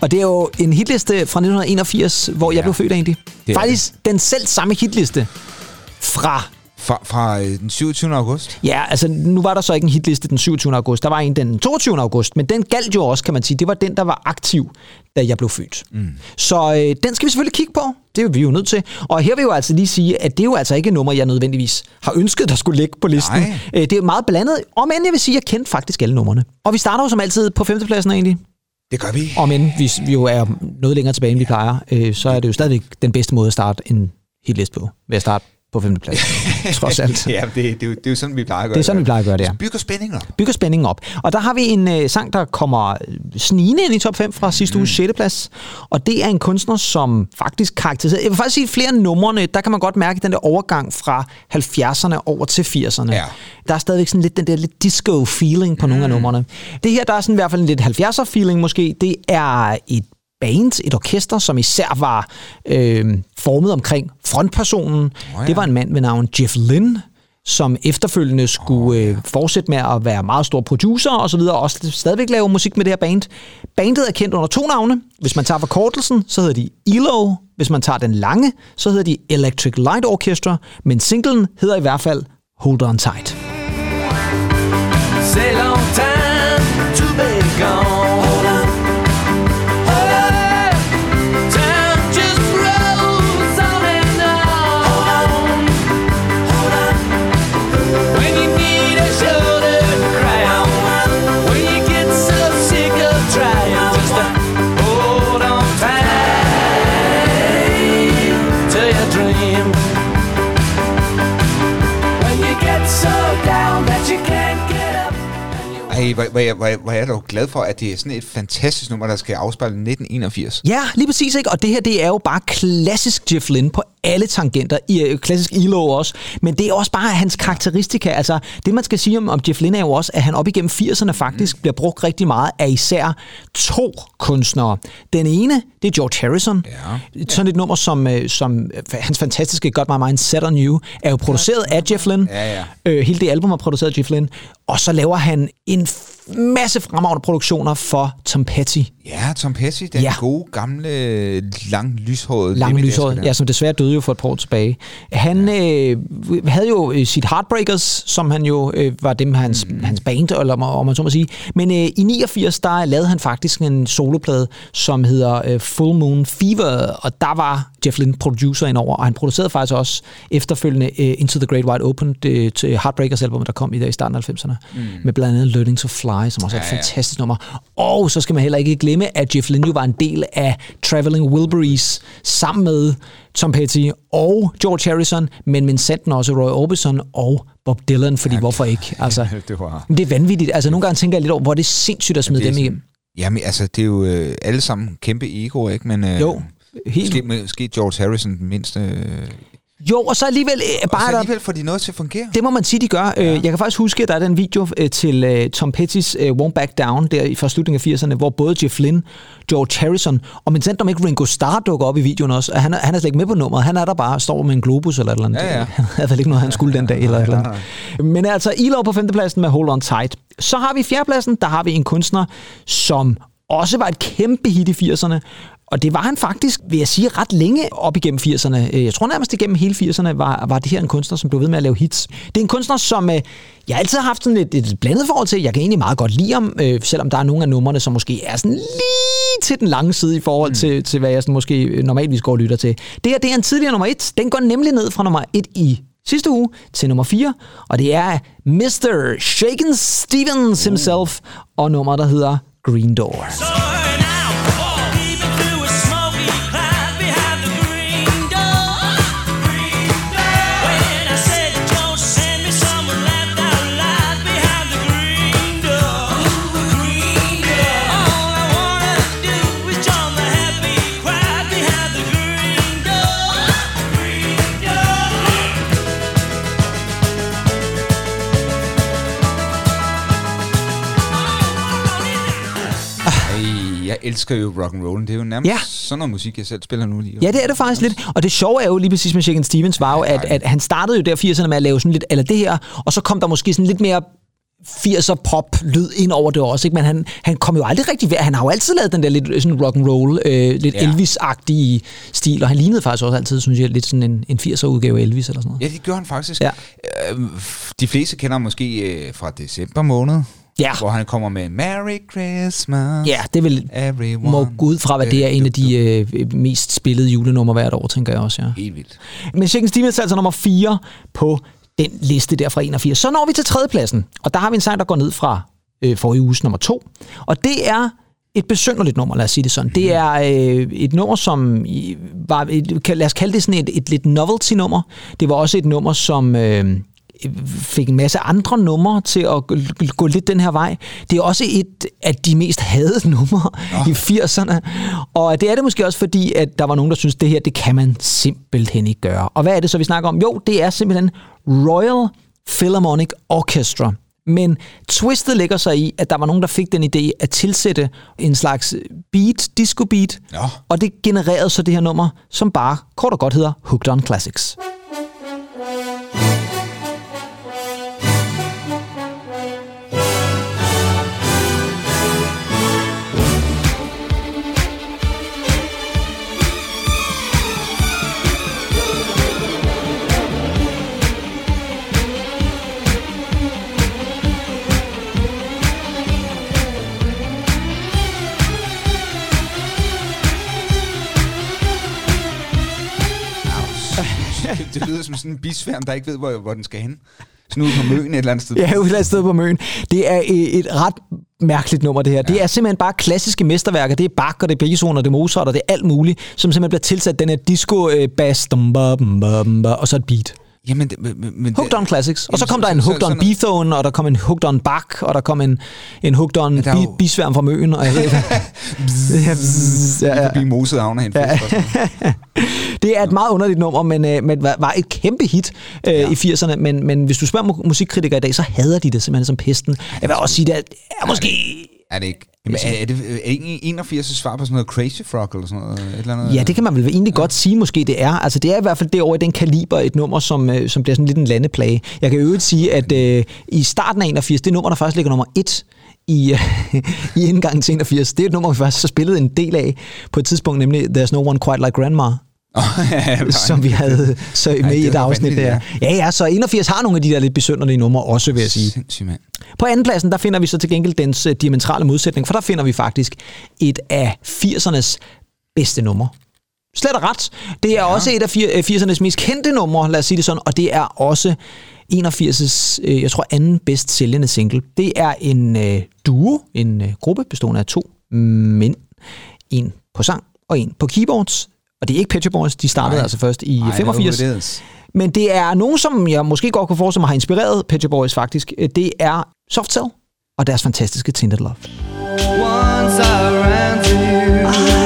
C: Og det er jo en hitliste fra 1981, hvor ja. jeg blev født egentlig.
B: Det
C: Faktisk den selv samme hitliste fra
B: Fra, fra øh, den 27. august.
C: Ja, altså nu var der så ikke en hitliste den 27. august. Der var en den 22. august, men den galt jo også, kan man sige. Det var den, der var aktiv, da jeg blev født. Mm. Så øh, den skal vi selvfølgelig kigge på. Det er vi jo nødt til. Og her vil jeg jo altså lige sige, at det er jo altså ikke et nummer, jeg nødvendigvis har ønsket, der skulle ligge på listen.
B: Nej.
C: Øh, det er meget blandet. Om end jeg vil sige, at jeg kendte faktisk alle numrene. Og vi starter jo som altid på femtepladsen egentlig.
B: Det gør vi.
C: Om end vi, vi jo er noget længere tilbage, end vi plejer, øh, så er det jo stadigvæk den bedste måde at starte en hitliste på. Ved at starte på femtepladsen. Trods alt.
B: ja, det, det, er det er jo sådan, vi plejer at gøre
C: Det er sådan, vi plejer at gøre det, ja.
B: Vi bygger spænding op.
C: bygger spændingen op. Og der har vi en øh, sang, der kommer snigende ind i top 5 fra sidste uges 6. plads. Og det er en kunstner, som faktisk karakteriserer... Jeg vil faktisk sige, flere af numrene, der kan man godt mærke den der overgang fra 70'erne over til 80'erne.
B: Ja.
C: Der er stadigvæk sådan lidt den der lidt disco-feeling på mm. nogle af numrene. Det her, der er sådan i hvert fald en lidt 70'er-feeling måske. Det er et band, et orkester, som især var øh, formet omkring frontpersonen. Oh,
B: ja.
C: Det var en mand ved navn Jeff Lynne, som efterfølgende skulle øh, fortsætte med at være meget stor producer og så videre, og også stadigvæk lave musik med det her band. Bandet er kendt under to navne. Hvis man tager forkortelsen, så hedder de ELO. Hvis man tager den lange, så hedder de Electric Light Orchestra. Men singlen hedder i hvert fald Hold On Tight.
K: Say
B: Ej, hvor, hvor, jeg, hvor, jeg, hvor jeg er dog glad for, at det er sådan et fantastisk nummer, der skal afspejle 1981.
C: Ja, lige præcis, ikke? Og det her, det er jo bare klassisk Jeff Lynne på alle tangenter. I, øh, klassisk ELO også. Men det er også bare hans karakteristika. Altså, det man skal sige om, om Jeff Lynne er jo også, at han op igennem 80'erne faktisk mm. bliver brugt rigtig meget af især to kunstnere. Den ene, det er George Harrison.
B: Ja.
C: Sådan et nummer som, øh, som øh, hans fantastiske Got My Mind Set On You er jo produceret af Jeff Lynne.
B: Ja, ja.
C: Øh, hele det album er produceret af Jeff Lynne. Og så laver han en masse fremragende produktioner for Tom Petty.
B: Ja, Tom Petty, den
C: Ja.
B: ja. gode, gamle, lang, lyshårede...
C: Lang lyshåret, ja, som desværre døde jo for et par år tilbage. Han øh, havde jo øh, sit Heartbreakers, som han jo øh, var dem hans, mm. hans band, eller om, om man så må sige. Men øh, i 89, der lavede han faktisk en soloplade, som hedder øh, Full Moon Fever, og der var Jeff Lynne producer indover, og han producerede faktisk også efterfølgende øh, Into the Great Wide Open det, til Heartbreakers album, der kom i, der i starten af 90'erne, mm. med blandt andet Learning to Fly, som også er et
B: ja.
C: fantastisk nummer. Og så skal man heller ikke glemme, at Jeff Lynne jo var en del af Traveling Wilburys sammen med Tom Petty og George Harrison, men men sandt også Roy Orbison og Bob Dylan, fordi ja, hvorfor ikke? Altså,
B: det var...
C: det er vanvittigt. Altså, nogle gange tænker jeg lidt over, hvor er det sindssygt at smide
B: er
C: dem igennem.
B: Jamen, altså, det er jo øh, alle sammen kæmpe egoer, ikke? Men, øh,
C: Jo, helt
B: Måske, måske George Harrison den mindste... Øh,
C: Jo, og så alligevel øh,
B: Og
C: bare...
B: så
C: er der-
B: alligevel får de noget til at fungere.
C: Det må man sige, de gør. Ja. Jeg kan faktisk huske, at der er den video øh, til øh, Tom Petty's øh, Won't Back Down, der i- fra slutningen af 80'erne, hvor både Jeff Lynne, George Harrison, og men om ikke Ringo Starr dukker op i videoen også. Han er, han er slet ikke med på nummeret. Han er der bare, står med en globus eller et eller andet.
B: Ja, ja.
C: Han havde vel ikke noget, han skulle den dag. Eller et eller andet. Men altså, ELO på femtepladsen med Hold On Tight. Så har vi fjerdepladsen, der har vi en kunstner, som også var et kæmpe hit i 80'erne. Og det var han faktisk, vil jeg sige, ret længe op igennem 80'erne. Øh, Jeg tror nærmest igennem hele 80'erne var, var det her en kunstner, som blev ved med at lave hits. Det er en kunstner, som øh, jeg altid har haft sådan et, et blandet forhold til. Jeg kan egentlig meget godt lide ham, øh, selvom der er nogle af numrene, som måske er sådan lige til den lange side i forhold til, til hvad jeg sådan måske normalvis går og lytter til. Det her det er en tidligere nummer et. Den går nemlig ned fra nummer et i sidste uge til nummer 4, og det er Mr. Shaken Stevens himself, og nummer, der hedder Green Door.
B: Ej, elsker jo rock and roll. Det er jo nærmest
C: Ja.
B: sådan noget musik, jeg selv spiller nu lige.
C: Ja, det er det faktisk lidt. Og det sjove er jo lige præcis med Shaken Stevens, var jo, at, at han startede jo der i 80'erne med at lave sådan lidt, eller det her, og så kom der måske sådan lidt mere 80'er pop lyd ind over det også, ikke? men han, han kom jo aldrig rigtig ved. Han har jo altid lavet den der lidt sådan rock and roll, øh, lidt ja. Elvis-agtige stil, og han lignede faktisk også altid, synes jeg, lidt sådan en, en 80'er udgave af Elvis eller sådan noget.
B: Ja, det gjorde han faktisk.
C: Ja.
B: Øh, De fleste kender måske øh, fra december måned,
C: Ja.
B: hvor han kommer med Merry Christmas.
C: Ja, det vil
B: Everyone.
C: må gå ud fra, hvad det er en af de øh, mest spillede julenummer hvert år, tænker jeg også, ja.
B: Helt vildt.
C: Men Shaken Stevens er altså nummer 4 på den liste der fra 81. Så når vi til tredjepladsen, og der har vi en sang, der går ned fra øh, forrige uges nummer 2. Og det er et besynderligt nummer, lad os sige det sådan. Det er øh, et nummer, som var, et, lad os kalde det sådan et, et lidt novelty-nummer. Det var også et nummer, som øh, fik en masse andre numre til at gå, lidt den her vej. Det er også et af de mest hadede numre i 80'erne. Og det er det måske også fordi, at der var nogen, der synes, det her, det kan man simpelthen ikke gøre. Og hvad er det så, vi snakker om? Jo, det er simpelthen Royal Philharmonic Orchestra. Men twistet ligger sig i, at der var nogen, der fik den idé at tilsætte en slags beat, disco beat,
B: Nå.
C: og det genererede så det her nummer, som bare kort og godt hedder Hooked on Classics.
B: Sådan en bisværm, der ikke ved, hvor, hvor den skal hen. Sådan ude på møen et eller andet sted.
C: Ja, et eller andet sted på Møn. Det er øh, et ret mærkeligt nummer, det her. Ja. Det er simpelthen bare klassiske mesterværker. Det er Bach, og det er Beethoven, og det er Mozart, og det er alt muligt, som simpelthen bliver tilsat den her disco-bass, og så et beat.
B: Jamen, det, men, men
C: Hooked on Classics. Og så kom der en Hooked on Beethoven, og der kom en Hooked on Bach, og der kom en, en Hooked on bi-
B: jo-
C: bisværm fra Møn, og jeg ved ikke. Ja, bzz, ja, ja.
B: Moset Havner hen. Ja.
C: Det er et meget underligt nummer, men, øh, men var, et kæmpe hit øh, ja. i 80'erne. Men, men hvis du spørger mu- musikkritikere i dag, så hader de det simpelthen som pesten. Jeg vil også sige, det er måske...
B: Er det ikke? Jamen, er, er, det er ikke 81 svar på sådan noget Crazy Frog eller sådan noget? Et eller andet?
C: Ja, det kan man vel egentlig godt sige, måske det er. Altså, det er i hvert fald derovre i den kaliber et nummer, som, øh, som bliver sådan lidt en landeplage. Jeg kan øvrigt sige, at øh, i starten af 81, det nummer, der faktisk ligger nummer 1 i, øh, i indgangen til 81, det er et nummer, vi faktisk har spillet en del af på et tidspunkt, nemlig There's No One Quite Like Grandma. som vi havde så med i et afsnit der. Ja, ja, så 81 har nogle af de der lidt besynderlige numre også, vil jeg sige.
B: Sindssygt, mand.
C: På andenpladsen, der finder vi så til gengæld dens øh, diametrale modsætning, for der finder vi faktisk et af 80'ernes bedste numre. Slet og ret. Det er ja. også et af fir- øh, 80'ernes mest kendte numre, lad os sige det sådan, og det er også 81's, øh, jeg tror, anden bedst sælgende single. Det er en øh, duo, en øh, gruppe bestående af to mænd. En på sang og en på keyboards. Og det er ikke Pet Shop Boys, de startede
B: Nej.
C: altså først i
B: Ej,
C: 85.
B: det.
C: Men det er nogen, som jeg måske godt kunne forestille mig har inspireret Pet Shop Boys faktisk. Det er Soft Cell og deres fantastiske Tinted Love.
K: Once I ran to you, now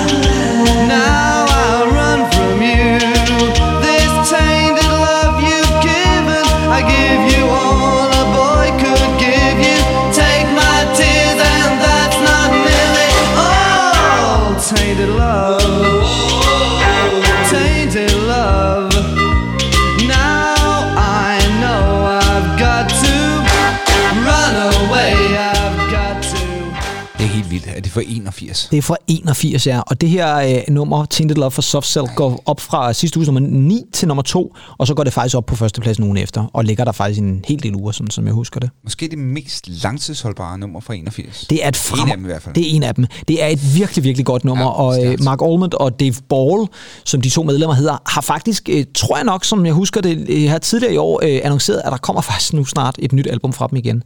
B: fra 81.
C: Det er fra 81, ja. Og det her øh, nummer, Tinted Love for Soft Cell, går op fra sidste uge nummer 9 til nummer 2, og så går det faktisk op på førstepladsen ugen efter, og ligger der faktisk en hel del uger, sådan som jeg husker det.
B: Måske det mest langtidsholdbare nummer fra 81.
C: Det er et frem...
B: En af dem i hvert fald.
C: Det er en af dem. Det er et virkelig, virkelig godt nummer,
B: Ja,
C: og øh. Mark Almond og Dave Ball, som de to medlemmer hedder, har faktisk, øh, tror jeg nok, som jeg husker det øh, her tidligere i år, øh, annonceret, at der kommer faktisk nu snart et nyt album fra dem igen.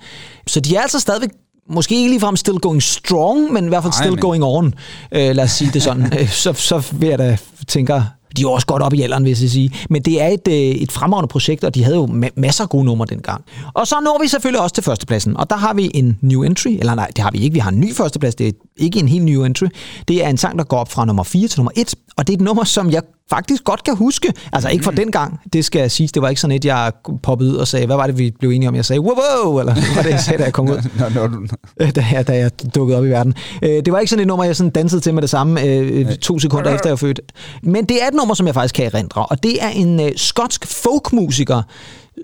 C: Så de er altså stadigvæk Måske ikke ligefrem still going strong, men i hvert fald still
B: men-
C: going on. Øh, lad os sige det sådan. Øh, så, så vil jeg da tænke, de er også godt op i alderen, vil jeg sige. Men det er et, øh, et fremragende projekt, og de havde jo ma- masser af gode numre dengang. Og så når vi selvfølgelig også til førstepladsen. Og der har vi en new entry. Eller nej, det har vi ikke. Vi har en ny førsteplads. Det er ikke en helt new entry. Det er en sang, der går op fra nummer 4 til nummer 1. Og det er et nummer, som jeg faktisk godt kan huske. Altså ikke fra
B: Mm.
C: den gang, det skal jeg sige. Det var ikke sådan et, jeg poppede ud og sagde, hvad var det, vi blev enige om? Jeg sagde, wow, wow, eller hvad var det, jeg sagde, da jeg kom ud?
B: Når du,
C: Øh, da, jeg, da jeg dukkede op i verden. Øh, det var ikke sådan et nummer, jeg sådan dansede til med det samme øh, to sekunder efter jeg var født. Men det er et nummer, som jeg faktisk kan erindre, og det er en øh, skotsk folkmusiker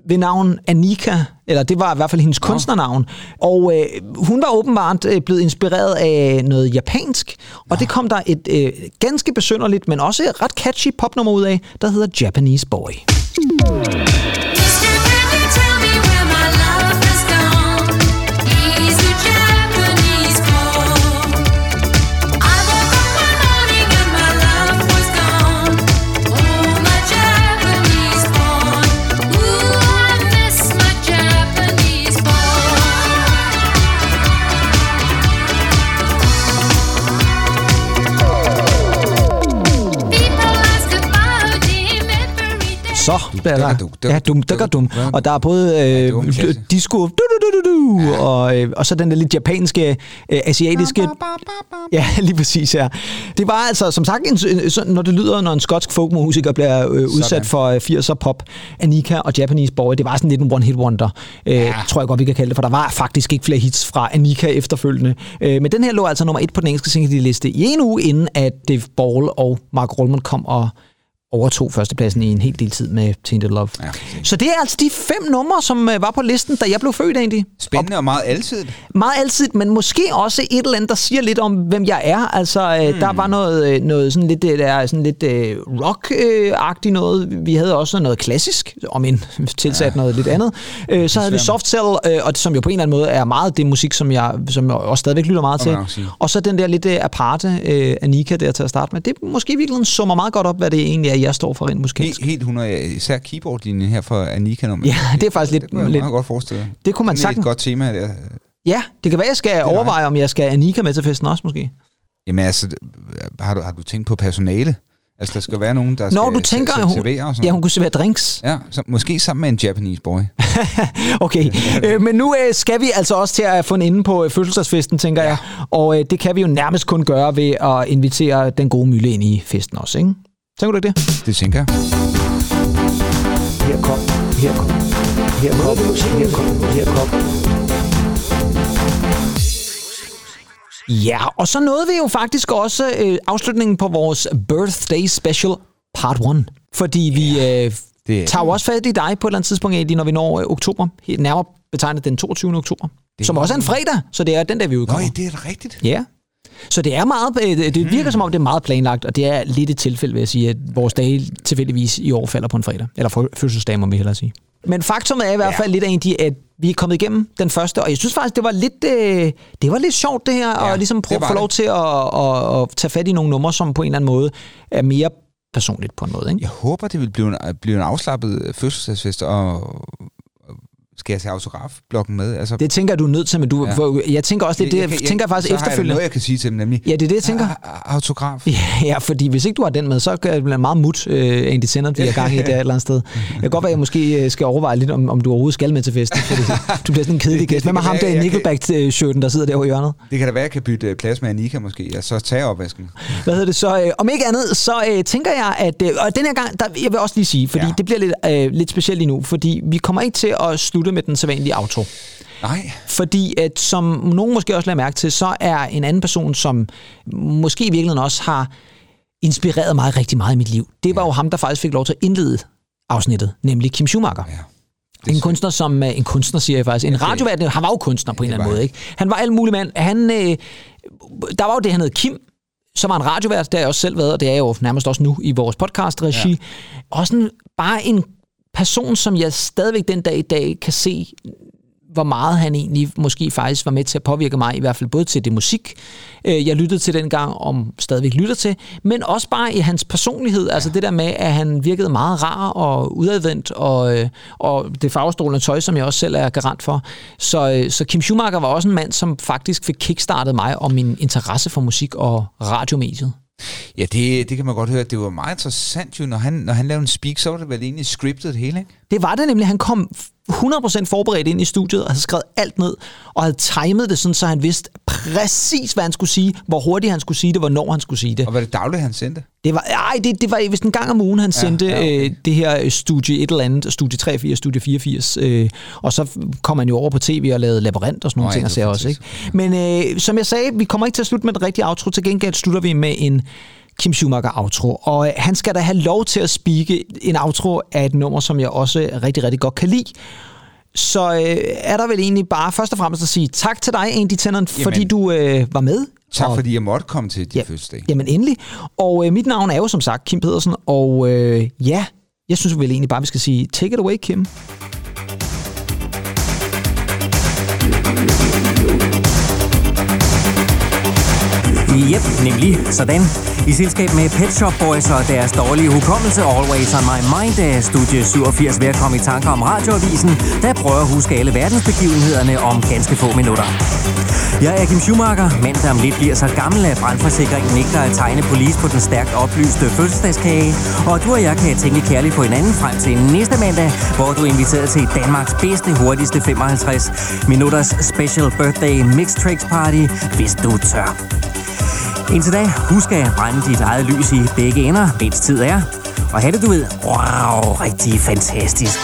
C: ved navn Anika, eller det var i hvert fald hendes kunstnernavn. Og øh, hun var åbenbart øh, blevet inspireret af noget japansk, og det kom der et øh, ganske besynderligt, men også ret catchy popnummer ud af, der hedder Japanese Boy. Så er der, ja, dum, dum.
B: duk.
C: Og der er både øh, disco, du, du, du, du, du, og, øh, og så den der lidt japanske, øh, asiatiske... Ja, lige præcis, ja. Det var altså, som sagt, en, en, når det lyder, når en skotsk folkmusiker bliver øh, udsat
B: Sådan.
C: for øh, 80'er pop, Anika og Japanese Boy, det var sådan lidt en one-hit wonder, øh, ja. tror jeg godt, vi kan kalde det, for der var faktisk ikke flere hits fra Anika efterfølgende. Øh, men den her lå altså nummer et på den engelske single-liste i en uge, inden at Dave Ball og Mark Rolman kom og overtog førstepladsen i en hel del tid med Tainted Love.
B: Ja.
C: Så det er altså de fem numre, som øh, var på listen, da jeg blev født egentlig.
B: Spændende og meget altid.
C: Meget altid, men måske også et eller andet, der siger lidt om, hvem jeg er. Altså, øh, der var noget, øh, noget sådan lidt, der er sådan lidt øh, rock-agtigt noget. Vi havde også noget klassisk, om en tilsat ja. noget lidt andet. Så havde vi Soft Cell, øh, og som jo på en eller anden måde er meget det musik, som jeg, som jeg også stadigvæk lytter meget til. Og så den der lidt aparte Anika der til at starte med. Det måske i virkeligheden summer meget godt op, hvad det egentlig er, jeg står for rent musikalsk.
B: Helt, helt 100, især keyboardlinjen her for Anika nummer.
C: Ja, det er faktisk lidt-
B: Det kunne jeg
C: lidt-
B: godt forestille.
C: Det kunne man
B: Det er
C: sagtens.
B: et godt tema der.
C: Ja, det kan være, jeg skal overveje, om jeg skal Anika med til festen også, måske.
B: Jamen altså, har du, har du tænkt på personale? Altså, der skal være nogen, der
C: Når
B: skal
C: du tænker,
B: se-
C: at hun,
B: servere og sådan
C: ja, hun kunne servere drinks.
B: Ja, så måske sammen med en Japanese boy.
C: Okay, øh, men nu øh, skal vi altså også til at få en inde på øh, fødselsdagsfesten, tænker ja. jeg. Og øh, det kan vi jo nærmest kun gøre ved at invitere den gode mylde ind i festen også, ikke? Tænker du ikke det?
B: Det tænker jeg.
C: Her kom, her kom, her kom, her kom, her kom. Ja, og så nåede vi jo faktisk også øh, afslutningen på vores birthday special part 1. Fordi vi øh,
B: det er-
C: tager jo også fat i dig på et eller andet tidspunkt, egentlig, når vi når øh, oktober. Helt nærmere betegnet den 22. oktober.
B: Det
C: som
B: er-
C: også er en fredag, så det er den der, vi udkommer.
B: ja, det er rigtigt.
C: Ja. Så det er meget, øh, det virker som om, det er meget planlagt, og det er lidt et tilfælde, vil jeg sige, at vores dage tilfældigvis i år falder på en fredag. Eller fødselsdag, må vi hellere sige. Men faktum er i hvert fald lidt egentlig, at vi er kommet igennem den første, og jeg synes faktisk, det var lidt, øh, det var lidt sjovt det her,
B: Ja,
C: og ligesom prøve at få lov til at, at, at tage fat i nogle numre, som på en eller anden måde er mere personligt på en måde. Ikke?
B: Jeg håber, det vil blive en, blive en afslappet fødselsdagsfest, og skal jeg tage autografblokken med? Altså,
C: Det tænker jeg, du er nødt til, men du,
B: Ja.
C: ja. jeg tænker også det, det tænker jeg faktisk
B: så har jeg
C: efterfølgende.
B: noget, jeg kan sige til dem, nemlig
C: Ja, det er det, jeg tænker.
B: "Ah, autograf.
C: Ja, ja, fordi hvis ikke du har den med, så kan det blive meget mut, øh, Andy Sender, vi er gang i det et eller andet sted. Det kan godt være, at jeg måske øh, skal overveje lidt, om, om du overhovedet skal med til festen. Fordi du bliver sådan en kedelig gæst. Hvem er ham der i
B: jeg
C: Nickelback-shirten, der sidder der over i hjørnet?
B: Det kan da være, at jeg kan bytte øh, plads med Annika måske, og så tage opvasken.
C: Hvad hedder det? Så øh, om ikke andet, så øh, tænker jeg, at... Øh, og den her gang, der, jeg vil også lige sige, fordi
B: ja.
C: det bliver lidt, øh, lidt specielt lige nu, fordi vi kommer ikke til at slutte med den sædvanlige outro.
B: Nej.
C: Fordi at, som nogen måske også lader mærke til, så er en anden person, som måske i virkeligheden også har inspireret mig rigtig meget i mit liv. Det var jo ham, der faktisk fik lov til at indlede afsnittet, nemlig Kim Schumacher.
B: Ja.
C: En kunstner, som øh, en kunstner siger jeg faktisk, en radiovært, han var jo kunstner på en eller anden måde, ikke? Han var alt muligt mand. Han øh, der var jo det, han hed Kim, som var en radiovært, det har jeg også selv været, og det er jeg jo nærmest også nu i vores podcast-regi. Ja. Også en, bare en person, som jeg stadigvæk den dag i dag kan se, hvor meget han egentlig måske faktisk var med til at påvirke mig, i hvert fald både til det musik, øh, jeg lyttede til dengang, om stadigvæk lytter til, men også bare i hans personlighed, altså det der med, at han virkede meget rar og udadvendt, og, øh, og det farvestrålende tøj, som jeg også selv er garant for. Så, øh, så Kim Schumacher var også en mand, som faktisk fik kickstartet mig og min interesse for musik og radiomediet.
B: Ja, det, det kan man godt høre. Det var meget interessant jo, når han, når han lavede en speak, så var det vel egentlig scriptet det hele, ikke?
C: Det var det nemlig. Han kom 100% forberedt ind i studiet og havde skrevet alt ned, og havde timet det sådan, så han vidste præcis, hvad han skulle sige, hvor hurtigt han skulle sige det, hvornår han skulle sige det.
B: Og var det dagligt, han sendte?
C: Det var, ej, det, det var vist en gang om ugen, han sendte ja,
B: ja, okay.
C: øh, det her øh, studie et eller andet, studie 83, studie 84, øh, og så kom han jo over på tv og lavede labyrint og sådan nogle
B: Nå,
C: ting,
B: ja,
C: og
B: var
C: også, ikke? Men øh, som jeg sagde, vi kommer ikke til at slutte med den rigtige outro, til gengæld slutter vi med en Kim Schumacher outro, og øh, han skal da have lov til at speake en outro af et nummer, som jeg også rigtig, rigtig godt kan lide. Så øh, er der vel egentlig bare først og fremmest at sige tak til dig, Andy Tennant, fordi du øh, var med.
B: Tak
C: og,
B: fordi jeg måtte komme til din
C: Ja.
B: ja. fødselsdag.
C: Jamen endelig. Og øh, mit navn er jo som sagt Kim Pedersen, og øh, ja, jeg synes vel egentlig bare, vi skal sige, take it away, Kim.
A: Yep, nemlig sådan. I selskab med Pet Shop Boys og deres dårlige hukommelse Always on my mind er Studie 87 ved at komme i tanker om radioavisen, der prøver at huske alle verdensbegivenhederne om ganske få minutter. Jeg er Kim Schumacher, mand der om lidt bliver så gammel, at brandforsikringen nægter at tegne police på den stærkt oplyste fødselsdagskage. Og du og jeg kan tænke kærligt på hinanden frem til næste mandag, hvor du er inviteret til Danmarks bedste, hurtigste 55 minutters special birthday mixed tricks party, hvis du tør. Indtil da, husk at brænde dit eget lys i begge ender, mens tid er. Og have det, du ved, wow, rigtig fantastisk.